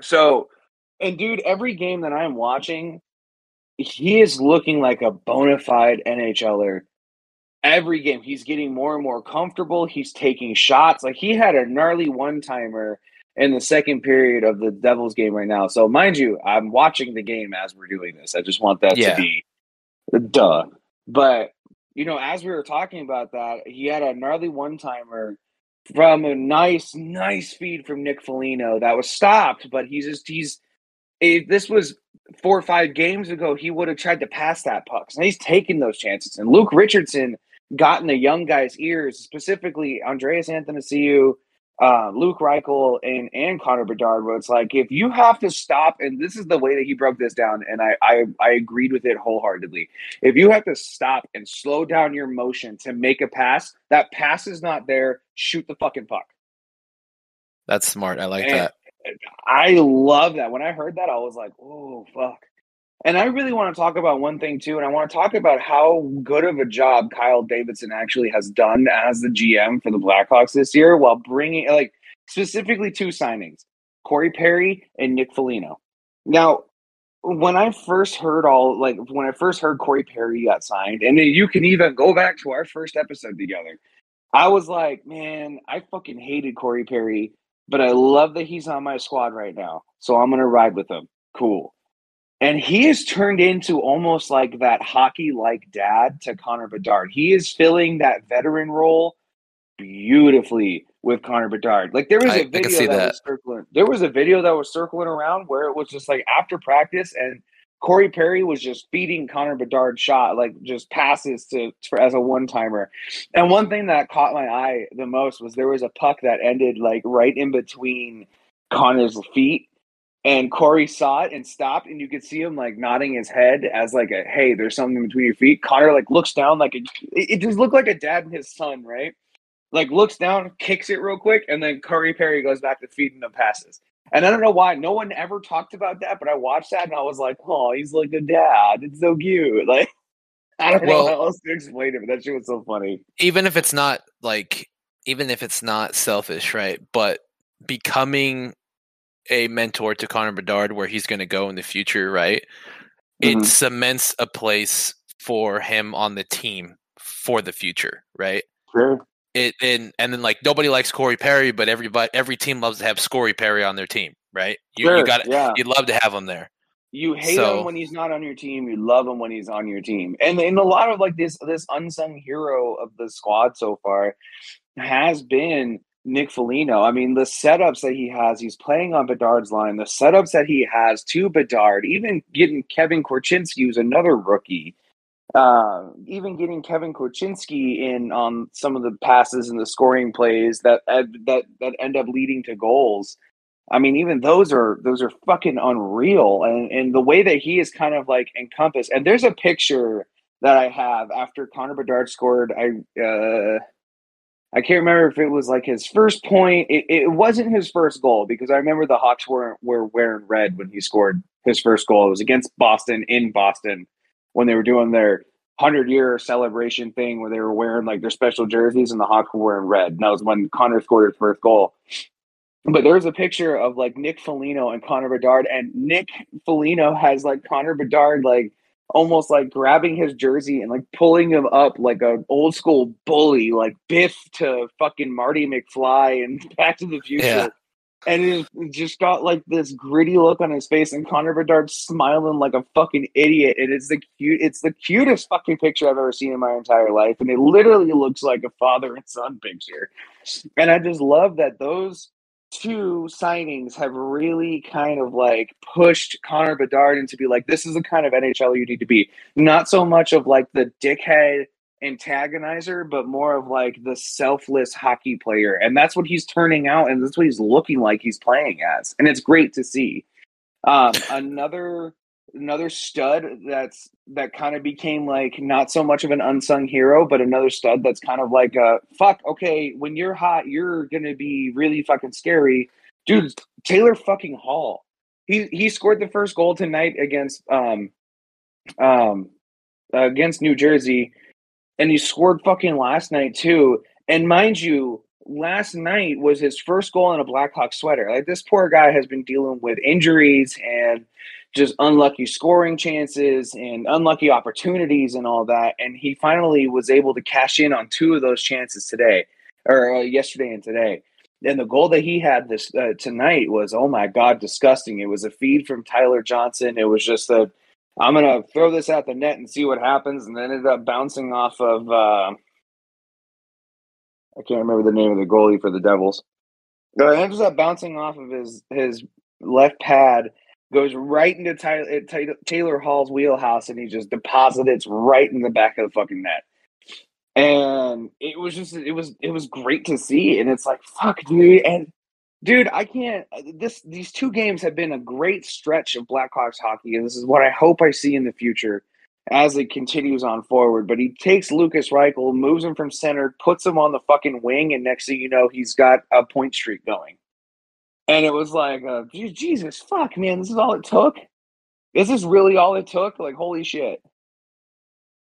So, and dude, every game that I'm watching, he is looking like a bona fide NHLer. Every game, he's getting more and more comfortable. He's taking shots. Like he had a gnarly one timer in the second period of the Devils game right now. So, mind you, I'm watching the game as we're doing this. I just want that Yeah. to be duh. But you know, as we were talking about that, he had a gnarly one timer from a nice, nice feed from Nick Foligno that was stopped, but he's just he's if this was four or five games ago, he would have tried to pass that puck. And he's taking those chances. And Luke Richardson got in the young guy's ears, specifically Andreas Athanasiou uh, Luke Reichel, and and Connor Bedard, where it's like if you have to stop, and this is the way that he broke this down, and I I, I agreed with it wholeheartedly. If you have to stop and slow down your motion to make a pass, that pass is not there. Shoot the fucking puck. That's smart. I like And that. I love that. When I heard that, I was like, oh, fuck. And I really want to talk about one thing too, and I want to talk about how good of a job Kyle Davidson actually has done as the GM for the Blackhawks this year, while bringing like specifically two signings, Corey Perry and Nick Foligno. Now, when I first heard all like when I first heard Corey Perry got signed, and you can even go back to our first episode together, I was like, man, I fucking hated Corey Perry but I love that he's on my squad right now. So I'm to ride with him. Cool. And he has turned into almost like that hockey like dad to Connor Bedard. He is filling that veteran role beautifully with Connor Bedard. Like there was I- a I video see that, that. was circling. There was a video that was circling around where it was just like after practice and Corey Perry was just feeding Connor Bedard shot like just passes to for, as a one timer. And one thing that caught my eye the most was there was a puck that ended like right in between Connor's feet. And Corey saw it and stopped, and you could see him like nodding his head as like a hey, there's something between your feet. Connor like looks down like a, it, just looked like a dad and his son, right? Like looks down, kicks it real quick, and then Corey Perry goes back to feeding the passes. And I don't know why no one ever talked about that, but I watched that and I was like, oh, he's like a dad. It's so cute. (laughs) Like I don't Well- know how else to explain it, but that shit was so funny. even if it's not like even if it's not selfish, right? But becoming a mentor to Connor Bedard where he's going to go in the future, right? It Mhm. cements a place for him on the team for the future, right? Sure. It and and then like nobody likes Corey Perry, but everybody every team loves to have Corey Perry on their team, right? You, Sure, you got yeah. you'd love to have him there. You hate So- him when he's not on your team. You love him when he's on your team. And and a lot of like this this unsung hero of the squad so far has been Nick Foligno. I mean, the setups that he has, he's playing on Bedard's line. The setups that he has to Bedard, even getting Kevin Korchinski, who's another rookie, uh, even getting Kevin Korchinski in on some of the passes and the scoring plays that that that end up leading to goals. I mean, even those are those are fucking unreal, and and the way that he is kind of like encompassed. And there's a picture that I have after Connor Bedard scored. I uh, I can't remember if it was like his first point. It, it wasn't his first goal because I remember the Hawks were were wearing red when he scored his first goal. It was against Boston in Boston when they were doing their hundred year celebration thing where they were wearing like their special jerseys and the Hawks were wearing red. And that was when Connor scored his first goal. But there's a picture of like Nick Foligno and Connor Bedard, and Nick Foligno has like Connor Bedard like almost like grabbing his jersey and like pulling him up like a old school bully, like Biff to fucking Marty McFly and (laughs) Back to the Future. Yeah. And it just got like this gritty look on his face, and Connor Bedard smiling like a fucking idiot. And it's the cute, it's the cutest fucking picture I've ever seen in my entire life. And it literally looks like a father and son picture. And I just love that those two signings have really kind of like pushed Connor Bedard into be like, this is the kind of NHL you need to be. Not so much of like the dickhead antagonizer, but more of like the selfless hockey player. And that's what he's turning out, and that's what he's looking like he's playing as. And it's great to see. Um, another another stud that's that kind of became like not so much of an unsung hero, but another stud that's kind of like uh fuck, okay, when you're hot, you're gonna be really fucking scary. Dude, Taylor fucking Hall. he he scored the first goal tonight against um um against New Jersey, and he scored fucking last night too. And mind you, last night was his first goal in a Blackhawk sweater. Like this poor guy has been dealing with injuries and just unlucky scoring chances and unlucky opportunities and all that. And he finally was able to cash in on two of those chances today, or uh, yesterday and today. And the goal that he had this uh, tonight was, oh my god, disgusting! It was a feed from Tyler Johnson. It was just a, I'm gonna throw this at the net and see what happens, and then ended up bouncing off of. Uh, I can't remember the name of the goalie for the Devils. It ends up bouncing off of his his left pad goes right into Tyler, uh, Taylor Hall's wheelhouse and he just deposits it right in the back of the fucking net. And it was just it was it was great to see and it's like fuck dude and dude I can't uh, this these two games have been a great stretch of Blackhawks hockey and this is what I hope I see in the future as it continues on forward. But he takes Lukas Reichel, moves him from center, puts him on the fucking wing, and next thing you know, he's got a point streak going. And it was like, uh, Jesus, fuck, man, this is all it took. This is really all it took. Like, holy shit.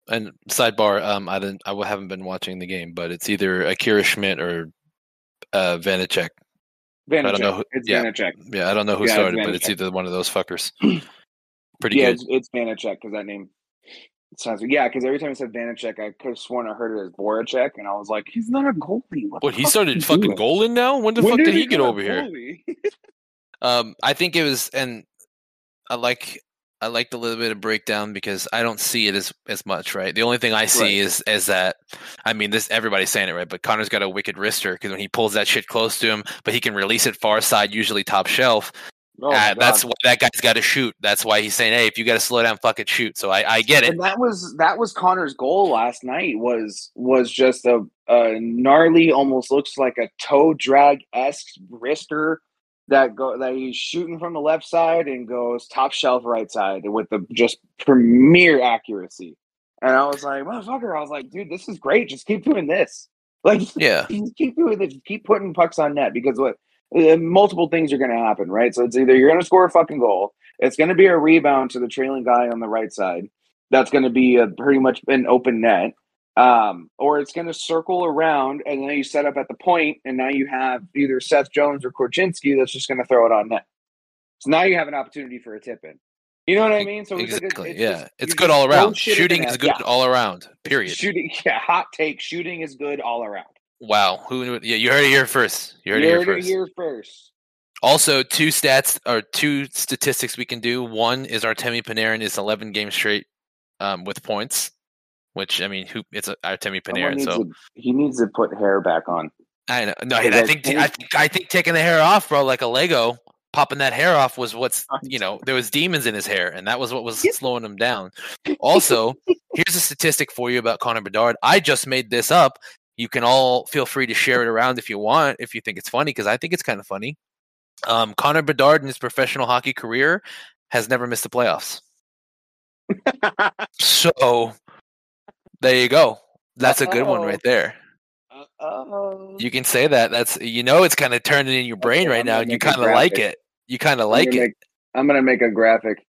And sidebar, um, I didn't, I haven't been watching the game, but it's either Akira Schmid or uh, Vanecek. Vanecek. I don't know who, it's yeah, Vanecek. Yeah, I don't know who yeah, started, it's but it's either one of those fuckers. (clears throat) Pretty yeah, good. It's, it's Vanecek because that name sounds yeah. Because every time I said Vanecek, I could have sworn I heard it as Voracek, and I was like, he's not a goalie. What, what he started fucking goaling now? When the when fuck did, did he get over here? (laughs) um, I think it was, and I like I liked a little bit of breakdown because I don't see it as as much, right? The only thing I see right. is is that I mean this everybody's saying it right, but Connor's got a wicked wrister because when he pulls that shit close to him, but he can release it far side, usually top shelf. Oh uh, that's why that guy's got to shoot. That's why he's saying, "Hey, if you got to slow down, fucking shoot." So I, I get it. And that was that was Connor's goal last night. Was was just a, a gnarly, almost looks like a toe drag esque wrister that go that he's shooting from the left side and goes top shelf right side with the just premier accuracy. And I was like, motherfucker, I was like, dude, this is great. Just keep doing this. (laughs) Like, yeah, keep doing this. Keep putting pucks on net because what multiple things are going to happen, right? So it's either you're going to score a fucking goal, it's going to be a rebound to the trailing guy on the right side. That's going to be a pretty much an open net. Um, or it's going to circle around and then you set up at the point, and now you have either Seth Jones or Korchinski that's just going to throw it on net. So now you have an opportunity for a tip in. You know what I mean? So exactly, it's, yeah, just, it's good all around. Shooting is good yeah. all around. Period. Shooting, (laughs) yeah. Hot take: shooting is good all around. Wow. Who? Yeah, you heard it here first. You heard, you it, here first. it here first. Also, two stats or two statistics we can do. One is Artemi Panarin is 11 games straight um, with points, which I mean, who it's a, Artemi Panarin, so to, he needs to put hair back on. I know. No, I think I think I think taking the hair off, bro, like a Lego, popping that hair off was what's (laughs) you know there was demons in his hair, and that was what was slowing him down. (laughs) Also, here's a statistic for you about Connor Bedard. I just made this up you can all feel free to share it around if you want, if you think it's funny, because I think it's kind of funny. Um, Connor Bedard in his professional hockey career has never missed the playoffs. (laughs) so there you go. That's a good one right there. Uh-oh. You can say that. That's you know it's kind of turning in your brain okay, right now, and you kind of like it. You kind of like it. Make, I'm gonna make a graphic.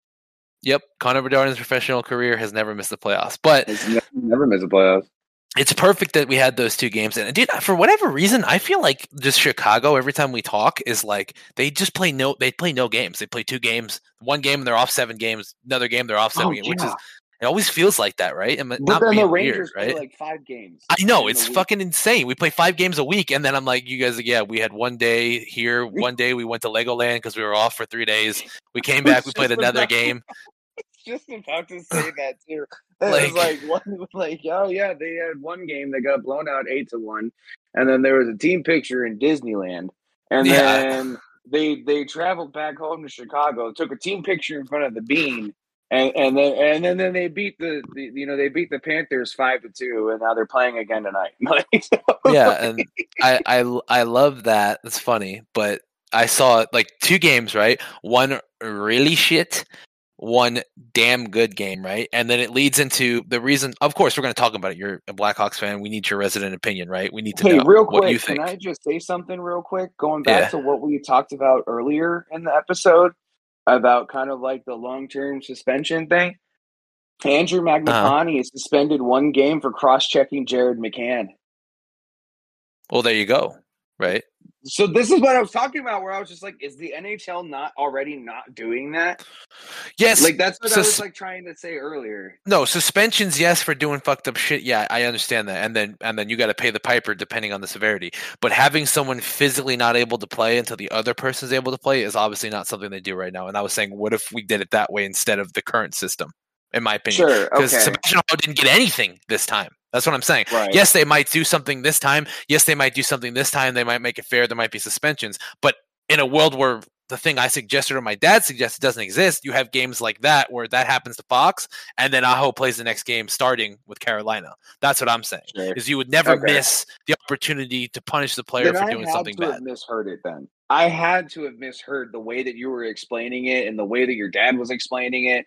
Yep, Connor Bedard in his professional career has never missed the playoffs, but never, never missed the playoffs it's perfect that we had those two games. And dude, for whatever reason, I feel like just Chicago. Every time we talk, is like they just play no. They play no games. They play two games. One game and they're off seven games. Another game they're off seven oh, games. Yeah. Which is it always feels like that, right? And but then the Rangers weird, right? like five games. I know it's fucking insane. We play five games a week, and then I'm like, you guys, yeah, we had one day here, (laughs) one day we went to Legoland because we were off for three days. We came back, we played another game (laughs) just about to say that too. It like, was like one, (laughs) like oh yeah, they had one game that got blown out eight to one, and then there was a team picture in Disneyland, and yeah. then they they traveled back home to Chicago, took a team picture in front of the Bean, and and then and then, then they beat the, the, you know they beat the Panthers five to two, and now they're playing again tonight. (laughs) yeah, and I I I love that. It's funny, but I saw like two games, right? One really shit, one damn good game, right? And then it leads into the reason. Of course, we're going to talk about it. You're a Blackhawks fan. We need your resident opinion, right? We need to hey, know real quick, what you think. Can I just say something real quick? Going back yeah. to what we talked about earlier in the episode, about kind of like the long term suspension thing. Andrew uh-huh. Uh-huh. is suspended one game for cross checking Jared McCann. Well, there you go. Right. So this is what I was talking about, where I was just like, is the NHL not already not doing that? Yes, like that's what sus- I was like trying to say earlier. No suspensions, yes, for doing fucked up shit. Yeah, I understand that, and then and then you got to pay the piper depending on the severity. But having someone physically not able to play until the other person's able to play is obviously not something they do right now. And I was saying, what if we did it that way instead of the current system? In my opinion, sure, because okay. Sebastian didn't get anything this time. That's what I'm saying. Right. Yes, they might do something this time. Yes, they might do something this time. They might make it fair. There might be suspensions. But in a world where the thing I suggested or my dad suggested doesn't exist, you have games like that where that happens to Fox, and then Aho plays the next game starting with Carolina. That's what I'm saying. Sure. Is you would never okay. miss the opportunity to punish the player then for doing something bad. misheard it then. I had to have misheard the way that you were explaining it and the way that your dad was explaining it.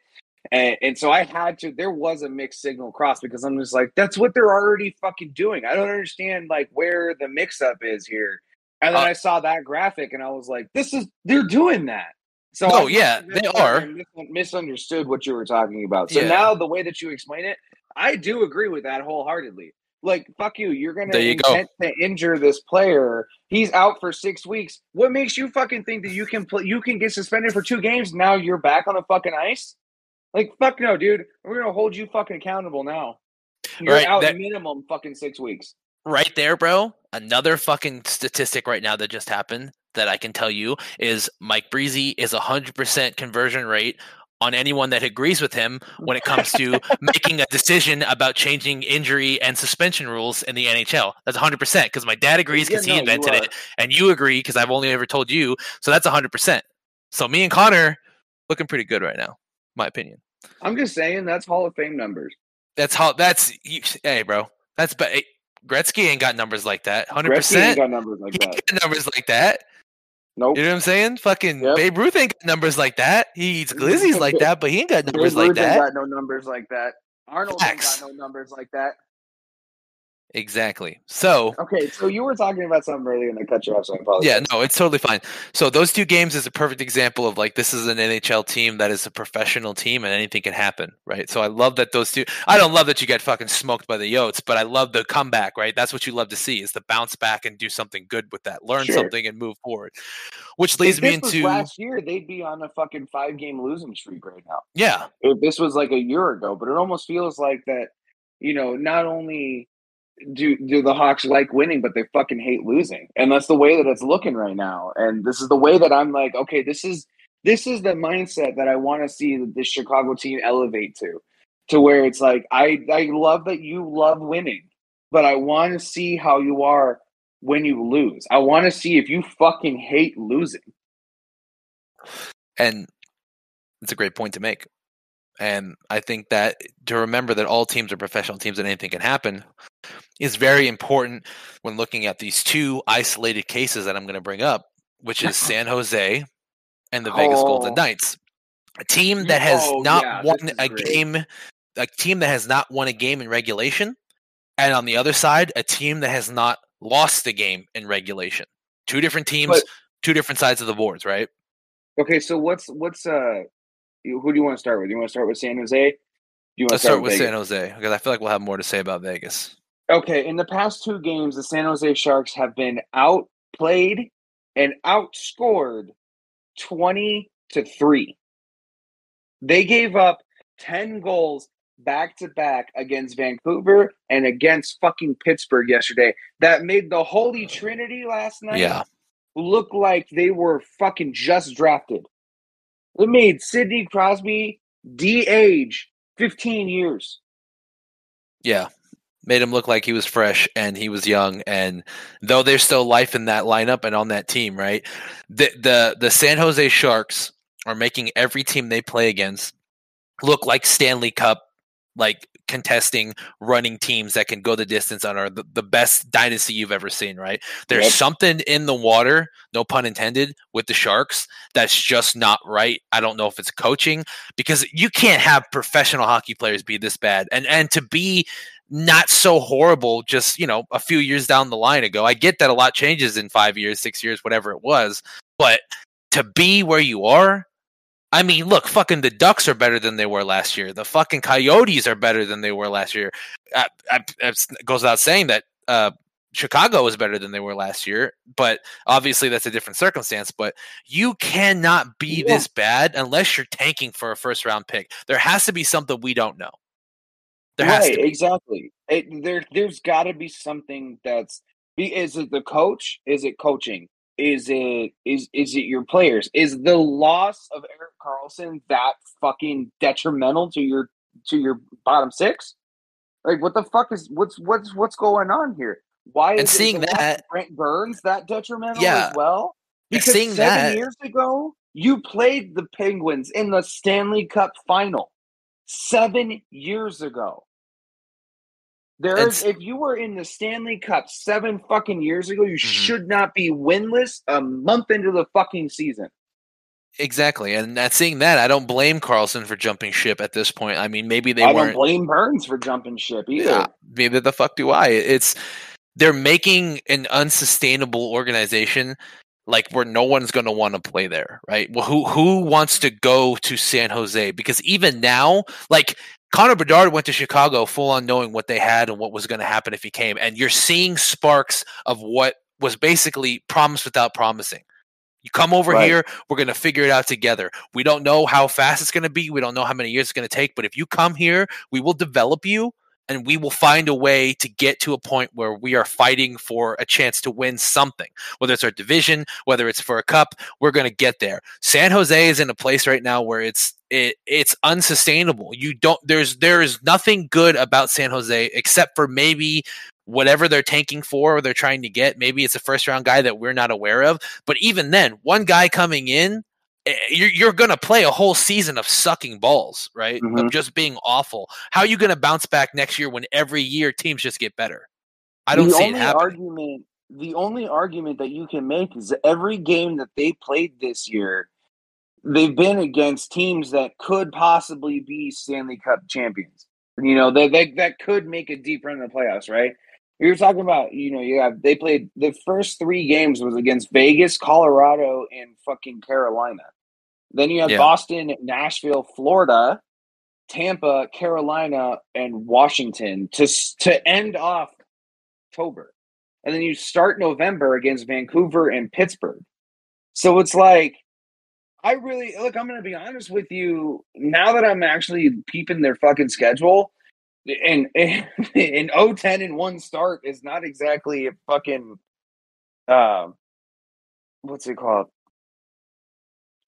And, and so I had to, there was a mixed signal cross because I'm just like, that's what they're already fucking doing. I don't understand like where the mix up is here. And then uh, I saw that graphic and I was like, this is, they're doing that. So, oh, yeah, (laughs) they are. misunderstood what you were talking about. So yeah. now the way that you explain it, I do agree with that wholeheartedly. Like, fuck you. You're going to intent to injure this player. He's out for six weeks. What makes you fucking think that you can play, you can get suspended for two games? Now you're back on the fucking ice? Like fuck no, dude. We're gonna hold you fucking accountable now. You're right, out that, minimum fucking six weeks. Right there, bro. Another fucking statistic right now that just happened that I can tell you is Mike Breezy is a hundred percent conversion rate on anyone that agrees with him when it comes to (laughs) making a decision about changing injury and suspension rules in the NHL. That's 100% because my dad agrees because yeah, no, he invented it, and you agree because I've only ever told you. So that's 100%. So me and Connor looking pretty good right now my opinion. I'm just saying that's Hall of Fame numbers. That's how. That's hey, bro. That's but hey, Gretzky ain't got numbers like that. Hundred percent. Got numbers like that. Got numbers like that. Nope. You know what I'm saying? Fucking yep. Babe Ruth ain't got numbers like that. He eats glizzies like (laughs) that, but he ain't got numbers Babe like Ruth that. Ain't got no numbers like that. Arnold Facts. ain't got no numbers like that. Exactly. So okay, so you were talking about something earlier, and I cut you off. So I apologize. Yeah, no, it's totally fine. So those two games is a perfect example of like this is an NHL team that is a professional team, and anything can happen, right? So I love that those two. I don't love that you get fucking smoked by the Yotes, but I love the comeback, right? That's what you love to see is the bounce back and do something good with that, learn sure. something and move forward. Which leads me into last year, they'd be on a fucking five game losing streak right now. Yeah, if this was like a year ago, but it almost feels like that. You know, not only do do the Hawks like winning, but they fucking hate losing, and that's the way that it's looking right now. And this is the way that I'm like, okay, this is this is the mindset that I want to see this Chicago team elevate to, to where it's like, I I love that you love winning, but I want to see how you are when you lose. I want to see if you fucking hate losing. And it's a great point to make. And I think that to remember that all teams are professional teams and anything can happen is very important when looking at these two isolated cases that I'm going to bring up, which is San (laughs) Jose and the Vegas oh. Golden Knights. A team that has oh, not yeah, won a great. game, a team that has not won a game in regulation, and on the other side, a team that has not lost the game in regulation. Two different teams, but, two different sides of the boards, right? Okay, so what's what's uh who do you want to start with? You want to start with San Jose? Do you want Let's to start, start with Vegas? San Jose because I feel like we'll have more to say about Vegas. Okay, in the past two games, the San Jose Sharks have been outplayed and outscored 20 to 3. They gave up 10 goals back to back against Vancouver and against fucking Pittsburgh yesterday. That made the Holy Trinity last night yeah. look like they were fucking just drafted. It made Sidney Crosby de-age 15 years. Yeah. Made him look like he was fresh and he was young. And though there's still life in that lineup and on that team, right? The the the San Jose Sharks are making every team they play against look like Stanley Cup like contesting running teams that can go the distance on are the, the best dynasty you've ever seen, right? There's yep. something in the water, no pun intended, with the Sharks that's just not right. I don't know if it's coaching because you can't have professional hockey players be this bad and and to be not so horrible just, you know, a few years down the line ago. I get that a lot changes in 5 years, 6 years, whatever it was, but to be where you are I mean, look, fucking the Ducks are better than they were last year. The fucking Coyotes are better than they were last year. I, I, it goes without saying that uh, Chicago was better than they were last year, but obviously that's a different circumstance. But you cannot be yeah. this bad unless you're tanking for a first round pick. There has to be something we don't know. There right, exactly. It, there, there's got to be something that's. Is it the coach? Is it coaching? Is it is is it your players? Is the loss of Erik Karlsson that fucking detrimental to your to your bottom six? Like what the fuck is what's what's what's going on here? Why and seeing that Brent Burns that detrimental yeah, as well? Because seeing seven that, years ago you played the Penguins in the Stanley Cup final. Seven years ago. There's if you were in the Stanley Cup seven fucking years ago, you mm-hmm. should not be winless a month into the fucking season. Exactly, and seeing that, I don't blame Karlsson for jumping ship at this point. I mean, maybe they I weren't. don't blame Burns for jumping ship either. Yeah, maybe the fuck do I? It's they're making an unsustainable organization like where no one's going to want to play there, right? Well, who who wants to go to San Jose? Because even now, like Connor Bedard went to Chicago full on knowing what they had and what was going to happen if he came. And you're seeing sparks of what was basically promised without promising. You come over right. here, we're going to figure it out together. We don't know how fast it's going to be. We don't know how many years it's going to take. But if you come here, we will develop you and we will find a way to get to a point where we are fighting for a chance to win something, whether it's our division, whether it's for a cup, we're going to get there. San Jose is in a place right now where it's it, it's unsustainable. You don't there's there's nothing good about San Jose except for maybe whatever they're tanking for or they're trying to get. Maybe it's a first round guy that we're not aware of. But even then, one guy coming in you're, you're going to play a whole season of sucking balls, right? Mm-hmm. Of just being awful. How are you going to bounce back next year when every year teams just get better? I don't the see only it happening. Argument, the only argument that you can make is that every game that they played this year, they've been against teams that could possibly be Stanley Cup champions. You know, that they, that could make a deep run in the playoffs, right? You're talking about, you know, you have they played the first three games was against Vegas, Colorado, and fucking Carolina. Then you have yeah. Boston, Nashville, Florida, Tampa, Carolina, and Washington to to end off October. And then you start November against Vancouver and Pittsburgh. So it's like I really look, I'm gonna be honest with you. Now that I'm actually peeping their fucking schedule, and (laughs) in 010 and one start is not exactly a fucking uh, what's it called?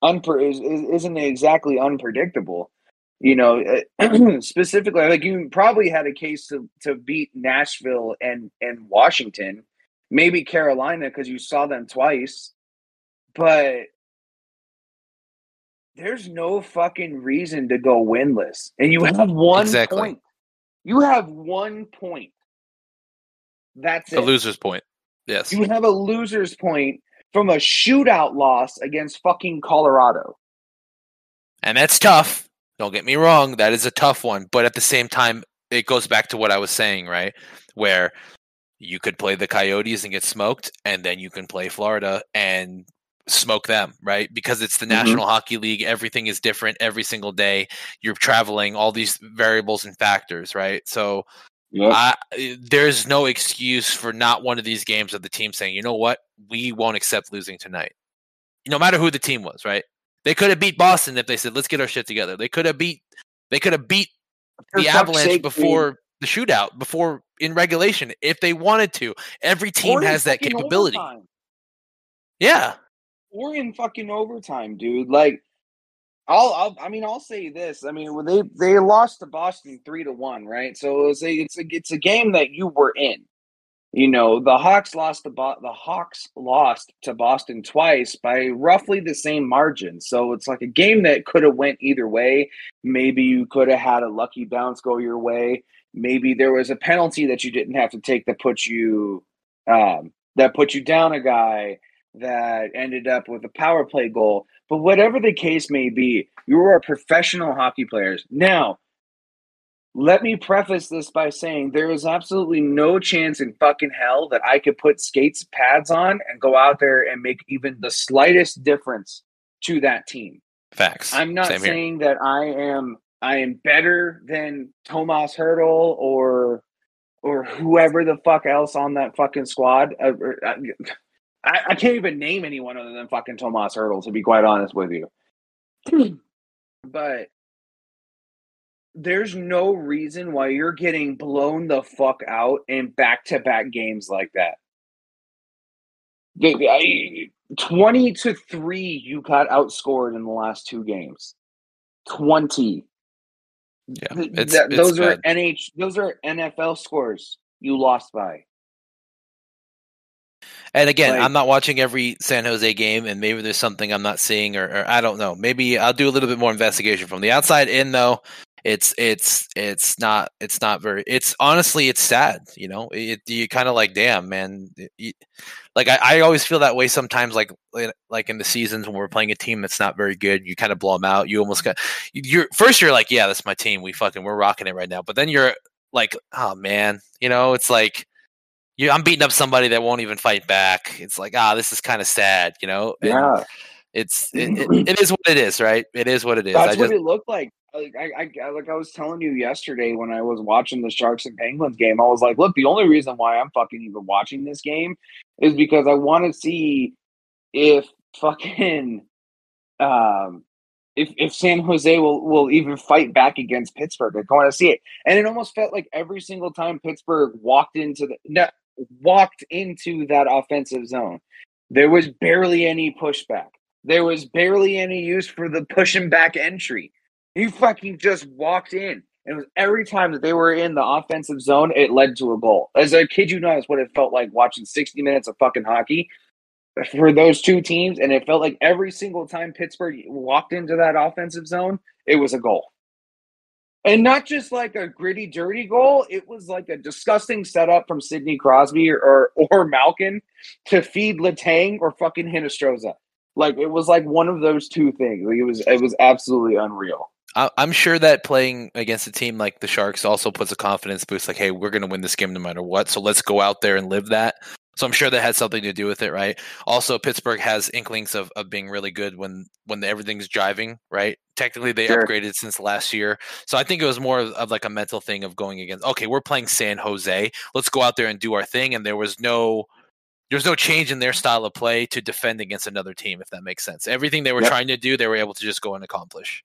Unper is, isn't exactly unpredictable. You know, eh, (clears throat) specifically, like you probably had a case to to beat Nashville and and Washington, maybe Carolina because you saw them twice, but there's no fucking reason to go winless, and you have one exactly. point. You have one point. That's a it. loser's point. Yes, you have a loser's point from a shootout loss against fucking Colorado. And that's tough. Don't get me wrong, that is a tough one. But at the same time, it goes back to what I was saying, right? Where you could play the Coyotes and get smoked, and then you can play Florida and smoke them, right? Because it's the mm-hmm. National Hockey League. Everything is different every single day. You're traveling, all these variables and factors, right? So Yep. I, there's no excuse for not one of these games of the team saying, you know what, we won't accept losing tonight. No matter who the team was, right? They could have beat Boston if they said, let's get our shit together. They could have beat they could have beat the Avalanche before the shootout, before in regulation, if they wanted to. Every team has that capability. Overtime. Yeah. Or in fucking overtime, dude. Like I'll, I'll, i mean, I'll say this. I mean, they they lost to Boston three to one, right? So it's a it's a it's a game that you were in. You know, the Hawks lost to Bo- the Hawks lost to Boston twice by roughly the same margin. So it's like a game that could have went either way. Maybe you could have had a lucky bounce go your way. Maybe there was a penalty that you didn't have to take that put you um, that put you down a guy that ended up with a power play goal. But whatever the case may be, you are professional hockey players. Now, let me preface this by saying there is absolutely no chance in fucking hell that I could put skates pads on and go out there and make even the slightest difference to that team. Facts. I'm not Same saying here. that I am I am better than Tomas Hertl or or whoever the fuck else on that fucking squad. Uh, uh, uh, I, I can't even name anyone other than fucking Tomas Hertl, to be quite honest with you. (clears throat) but there's no reason why you're getting blown the fuck out in back to back games like that. 20 to 3, you got outscored in the last two games. 20. Yeah, it's, Th- it's those bad. are NH. Those are NFL scores you lost by. And again, like, I'm not watching every San Jose game, and maybe there's something I'm not seeing, or, or, I don't know. Maybe I'll do a little bit more investigation from the outside in, though. It's it's it's not it's not very. It's honestly it's sad. You know, it, you kind of like, damn, man. It, like I, I always feel that way sometimes. Like like in the seasons when we're playing a team that's not very good, you kind of blow them out. You almost got you're first. You're like, yeah, that's my team. We fucking we're rocking it right now. But then you're like, oh man, you know, it's like you, I'm beating up somebody that won't even fight back. It's like, ah, this is kind of sad, you know. And yeah. It's it, it, it is what it is, right? It is what it is. That's what it looked like. Like I, I, like I was telling you yesterday when I was watching the Sharks and Penguins game, I was like, look, the only reason why I'm fucking even watching this game is because I want to see if fucking um if if San Jose will will even fight back against Pittsburgh. I want to see it, and it almost felt like every single time Pittsburgh walked into the no, walked into that offensive zone, there was barely any pushback. There was barely any use for the pushing back entry. He fucking just walked in. And it was every time that they were in the offensive zone, it led to a goal. As a kid, you know, that's what it felt like watching 60 minutes of fucking hockey for those two teams. And it felt like every single time Pittsburgh walked into that offensive zone, it was a goal. And not just like a gritty, dirty goal. It was like a disgusting setup from Sidney Crosby or or, (laughs) or Malkin to feed Letang or fucking Hinostroza. Like it was like one of those two things. Like it was it was absolutely unreal. I'm sure that playing against a team like the Sharks also puts a confidence boost. Like, hey, we're going to win this game no matter what. So let's go out there and live that. So I'm sure that had something to do with it, right? Also, Pittsburgh has inklings of, of being really good when when everything's driving, right? Technically, they sure. upgraded since last year, so I think it was more of, like a mental thing of going against. Okay, we're playing San Jose. Let's go out there and do our thing. And there was no there's no change in their style of play to defend against another team, if that makes sense. Everything they were yep. trying to do, they were able to just go and accomplish.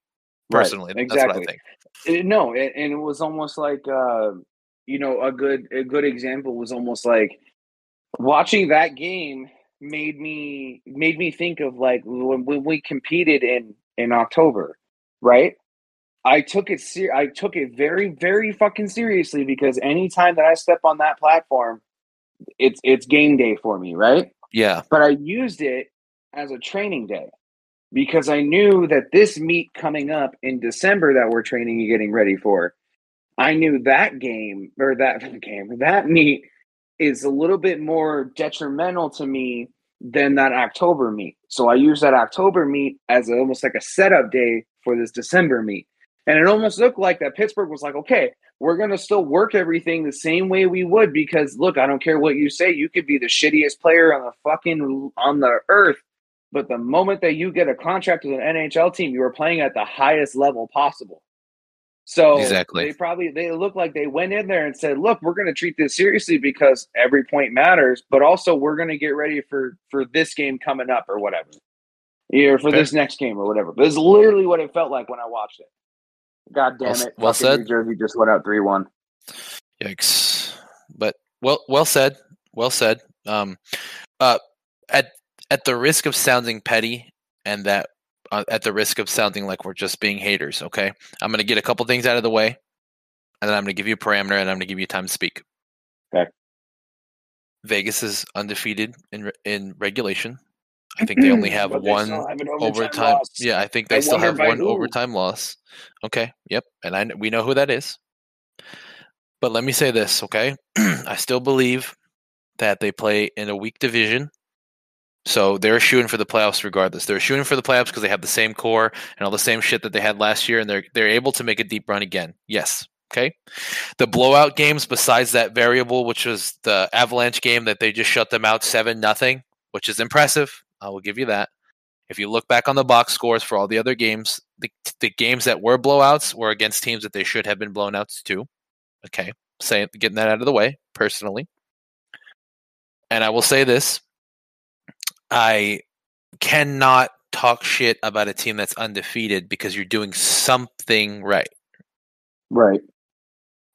Personally, right. exactly. that's what I think. no, and it was almost like uh, you know a good a good example was almost like watching that game made me made me think of like when, when we competed in in October, right? I took it ser- I took it very very fucking seriously because anytime that I step on that platform, it's it's game day for me, right? Yeah. But I used it as a training day because I knew that this meet coming up in December that we're training and getting ready for, I knew that game or that (laughs) game, that meet is a little bit more detrimental to me than that October meet. So I use that October meet as almost like a setup day for this December meet. And it almost looked like that Pittsburgh was like, okay, we're going to still work everything the same way we would because look, I don't care what you say. You could be the shittiest player on the fucking on the earth. But the moment that you get a contract with an NHL team, you are playing at the highest level possible. So exactly. they probably they look like they went in there and said, "Look, we're going to treat this seriously because every point matters, but also we're going to get ready for for this game coming up or whatever, or for this next game or whatever." But it's literally what it felt like when I watched it. God damn it! Well, well said. New Jersey just went out three one. Yikes! But well, well said. Well said. Um, uh, at at the risk of sounding petty, and that uh, at the risk of sounding like we're just being haters. Okay, I'm going to get a couple things out of the way, and then I'm going to give you a parameter, and I'm going to give you time to speak. Okay. Vegas is undefeated in in regulation. I think they only (clears throat) have one have overtime. overtime yeah, I think they I still have one who. overtime loss. Okay. Yep. And I we know who that is. But let me say this, okay? (clears throat) I still believe that they play in a weak division. So they're shooting for the playoffs regardless. They're shooting for the playoffs because they have the same core and all the same shit that they had last year, and they're they're able to make a deep run again. Yes. Okay. The blowout games, besides that variable, which was the Avalanche game that they just shut them out seven nothing, which is impressive. I will give you that. If you look back on the box scores for all the other games, the, the games that were blowouts were against teams that they should have been blown outs to. Okay, say getting that out of the way personally. And I will say this: I cannot talk shit about a team that's undefeated because you're doing something right. Right.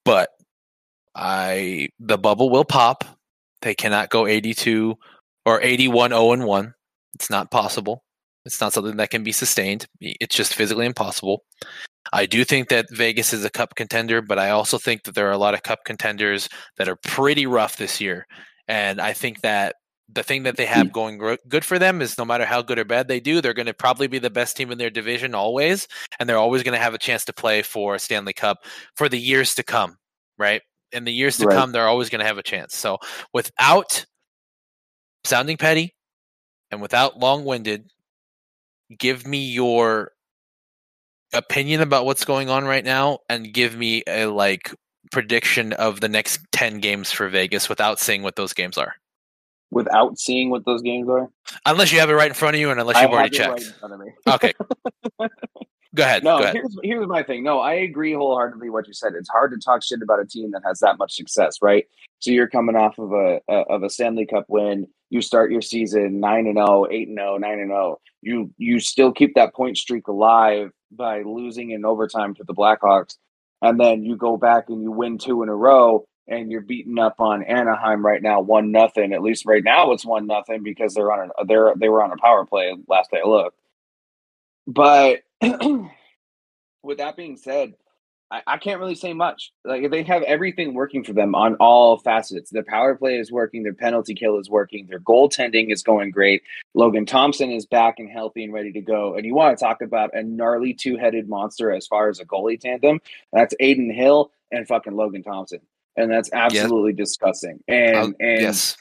But I the bubble will pop. They cannot go 82 or 81 0 and 1. It's not possible. It's not something that can be sustained. It's just physically impossible. I do think that Vegas is a cup contender, but I also think that there are a lot of cup contenders that are pretty rough this year. And I think that the thing that they have hmm. going good for them is no matter how good or bad they do, they're going to probably be the best team in their division always, and they're always going to have a chance to play for Stanley Cup for the years to come, right? In the years to right. come, they're always going to have a chance. So without sounding petty and without long-winded, give me your opinion about what's going on right now and give me a like prediction of the next 10 games for Vegas without saying what those games are. Without seeing what those games are? Unless you have it right in front of you and unless you've already checked. Right okay. (laughs) Go ahead. No, go ahead. Here's, here's my thing. No, I agree wholeheartedly what you said. It's hard to talk shit about a team that has that much success, right? So you're coming off of a, a of a Stanley Cup win. You start your season 9 and 0, 8 and 0, 9 and 0. You you still keep that point streak alive by losing in overtime to the Blackhawks. And then you go back and you win two in a row and you're beating up on Anaheim right now, one nothing. At least right now it's one nothing because they're on a they're they were on a power play last day I looked. But (clears throat) with that being said, I, I, can't really say much. Like they have everything working for them on all facets. Their power play is working, their penalty kill is working, their goaltending is going great. Logan Thompson is back and healthy and ready to go. And you want to talk about a gnarly two-headed monster as far as a goalie tandem? That's Adin Hill and fucking Logan Thompson. And that's absolutely disgusting. And I'll, and yes.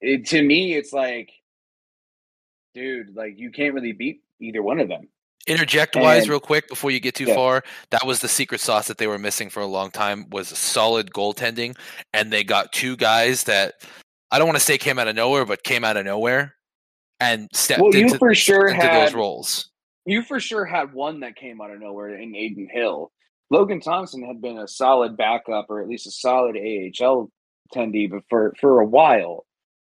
it, to me, it's like, dude, like you can't really beat either one of them. Interject wise, real quick before you get too yeah. far, that was the secret sauce that they were missing for a long time was solid goaltending, and they got two guys that I don't want to say came out of nowhere, but came out of nowhere and stepped well, into, for sure into had, those roles. You for sure had one that came out of nowhere in Adin Hill. Logan Thompson had been a solid backup, or at least a solid AHL attendee, but for for a while.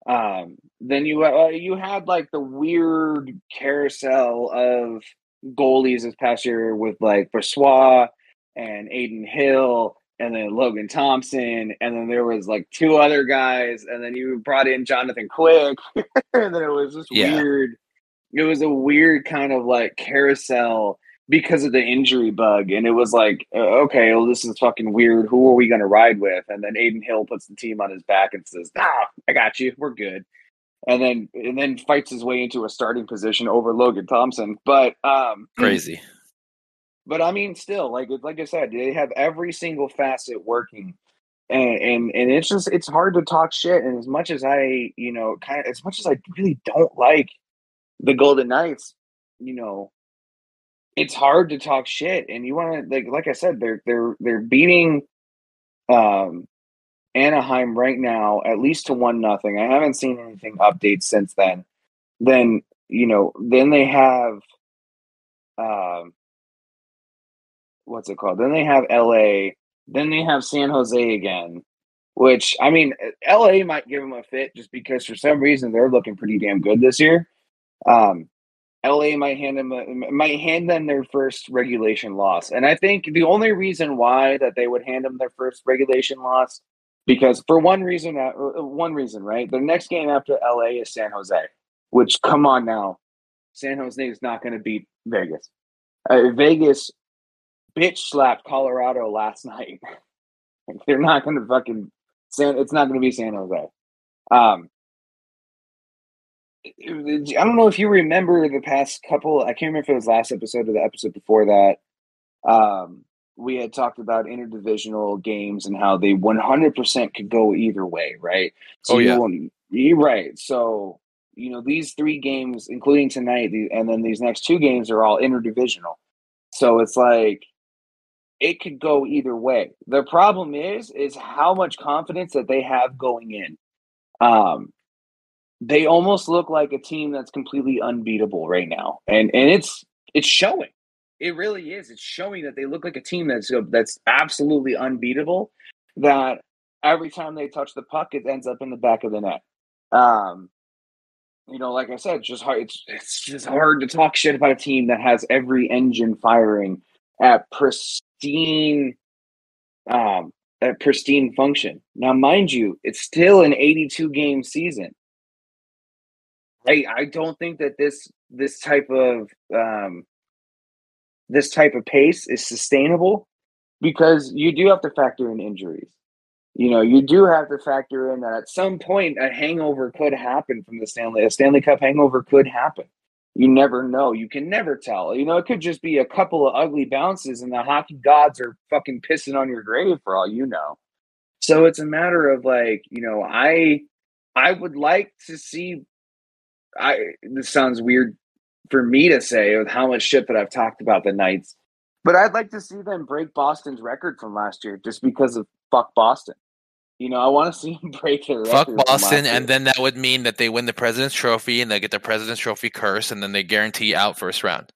Um, then you uh, you had like the weird carousel of goalies this past year with like Brossoit and Adin Hill and then Logan Thompson, and then there was like two other guys, and then you brought in Jonathan Quick, (laughs) and then it was just yeah. weird. It was a weird kind of like carousel because of the injury bug, and it was like, uh, okay, well, this is fucking weird. Who are we going to ride with? And then Adin Hill puts the team on his back and says, "Nah, I got you. We're good." and then and then fights his way into a starting position over Logan Thompson. But um crazy. But I mean, still, like like I said, they have every single facet working, and and and it's just it's hard to talk shit. And as much as I, you know, kind of as much as I really don't like the Golden Knights, you know, it's hard to talk shit. And you want to like like I said, they're they're they're beating um Anaheim right now, at least to one nothing. I haven't seen anything update since then. Then you know, then they have, um, what's it called? Then they have L.A. Then they have San Jose again. Which I mean, L.A. might give them a fit just because for some reason they're looking pretty damn good this year. Um, LA might hand them might hand them their first regulation loss, and I think the only reason why that they would hand them their first regulation loss because for one reason, uh, uh, one reason, right? The next game after LA is San Jose, which come on now, San Jose is not going to beat Vegas. Uh, Vegas bitch slapped Colorado last (laughs) night. They're not going to fucking San. It's not going to be San Jose. Um, I don't know if you remember the past couple. I can't remember if it was last episode or the episode before that. Um, we had talked about interdivisional games and how they 100% could go either way, right? So oh, yeah. You are right. So, you know, these three games, including tonight, and then these next two games are all interdivisional. So it's like it could go either way. The problem is, is how much confidence that they have going in. Um, they almost look like a team that's completely unbeatable right now, and and it's it's showing. It really is. It's showing that they look like a team that's that's absolutely unbeatable. That every time they touch the puck, it ends up in the back of the net. Um, you know, like I said, just hard. It's it's just hard to talk shit about a team that has every engine firing at pristine, um, at pristine function. Now, mind you, it's still an 82 game season. I I don't think that this this type of um, this type of pace is sustainable because you do have to factor in injuries. You know, you do have to factor in that at some point a hangover could happen from the Stanley. A Stanley Cup hangover could happen. You never know. You can never tell. You know, it could just be a couple of ugly bounces and the hockey gods are fucking pissing on your grave for all you know. So it's a matter of like, you know, I I would like to see I this sounds weird for me to say with how much shit that I've talked about the Knights, but I'd like to see them break Boston's record from last year just because of fuck Boston. You know, I want to see them (laughs) break their fuck Boston, and then that would mean that they win the President's Trophy and they get the President's Trophy curse, and then they guarantee out first round.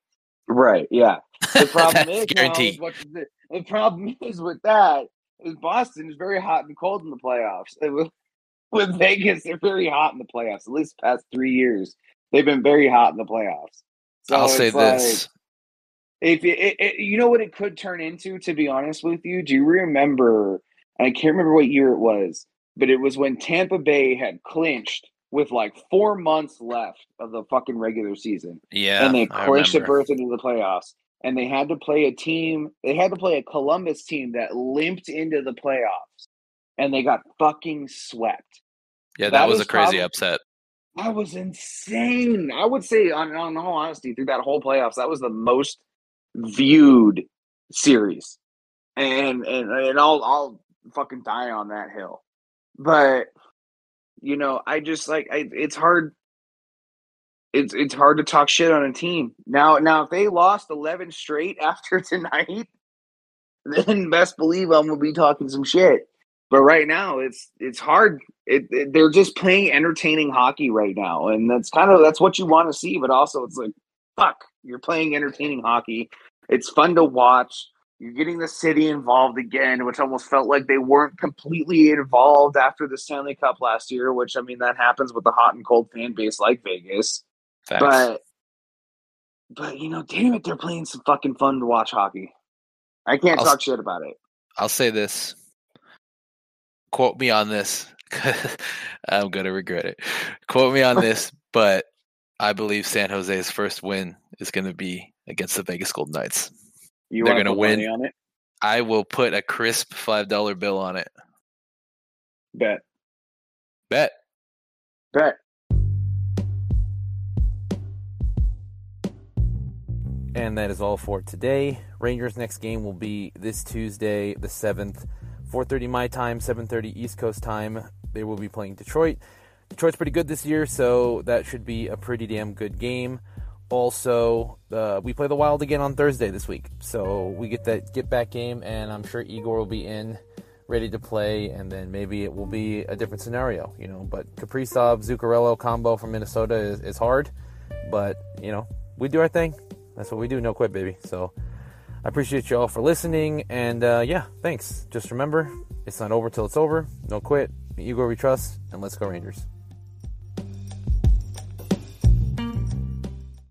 Right? Yeah. (laughs) The problem is guaranteed. the, the problem (laughs) is with that is Boston is very hot and cold in the playoffs. With, Vegas, they're very hot in the playoffs. At least the past three years, they've been very hot in the playoffs. So I'll say like, this: if it, it, it, you know what it could turn into, to be honest with you, do you remember? I can't remember what year it was, but it was when Tampa Bay had clinched with like four months left of the fucking regular season. Yeah, and they clinched a berth into the playoffs and they had to play a team. They had to play a Columbus team that limped into the playoffs, and they got fucking swept. Yeah, that, that was a crazy probably, upset. That was insane. I would say, on, on all honesty, through that whole playoffs, that was the most viewed series, and and and I'll I'll fucking die on that hill. But you know, I just like I, it's hard it's it's hard to talk shit on a team. Now now if they lost 11 straight (laughs) after tonight, then best believe I'm gonna be talking some shit. But right now it's it's hard. It, it, they're just playing entertaining hockey right now, and that's kind of that's what you want to see. But also it's like fuck, you're playing entertaining hockey. It's fun to watch. You're getting the city involved again, which almost felt like they weren't completely involved after the Stanley Cup last year. Which I mean, that happens with a hot and cold fan base like Vegas. Facts. But but you know, damn it, they're playing some fucking fun to watch hockey. I can't I'll, talk shit about it. I'll say this. Quote me on this. (laughs) I'm gonna regret it. Quote me on this, (laughs) but I believe San Jose's first win is gonna be against the Vegas Golden Knights. You They're gonna win. on it? I will put a crisp five dollar bill on it. Bet. Bet. Bet. And that is all for today. Rangers' next game will be this Tuesday, the 7th, 4:30 my time, 7:30 East Coast time. They will be playing Detroit. Detroit's pretty good this year, so that should be a pretty damn good game. Also, uh, we play the Wild again on Thursday this week, so we get that get back game, and I'm sure Igor will be in, ready to play, and then maybe it will be a different scenario, you know. But Kaprizov Zuccarello combo from Minnesota is, is hard, but you know we do our thing. That's what we do, no quit, baby. So I appreciate you all for listening. And uh, yeah, thanks. Just remember, it's not over till it's over. No quit. Igor we trust. And let's go, Rangers.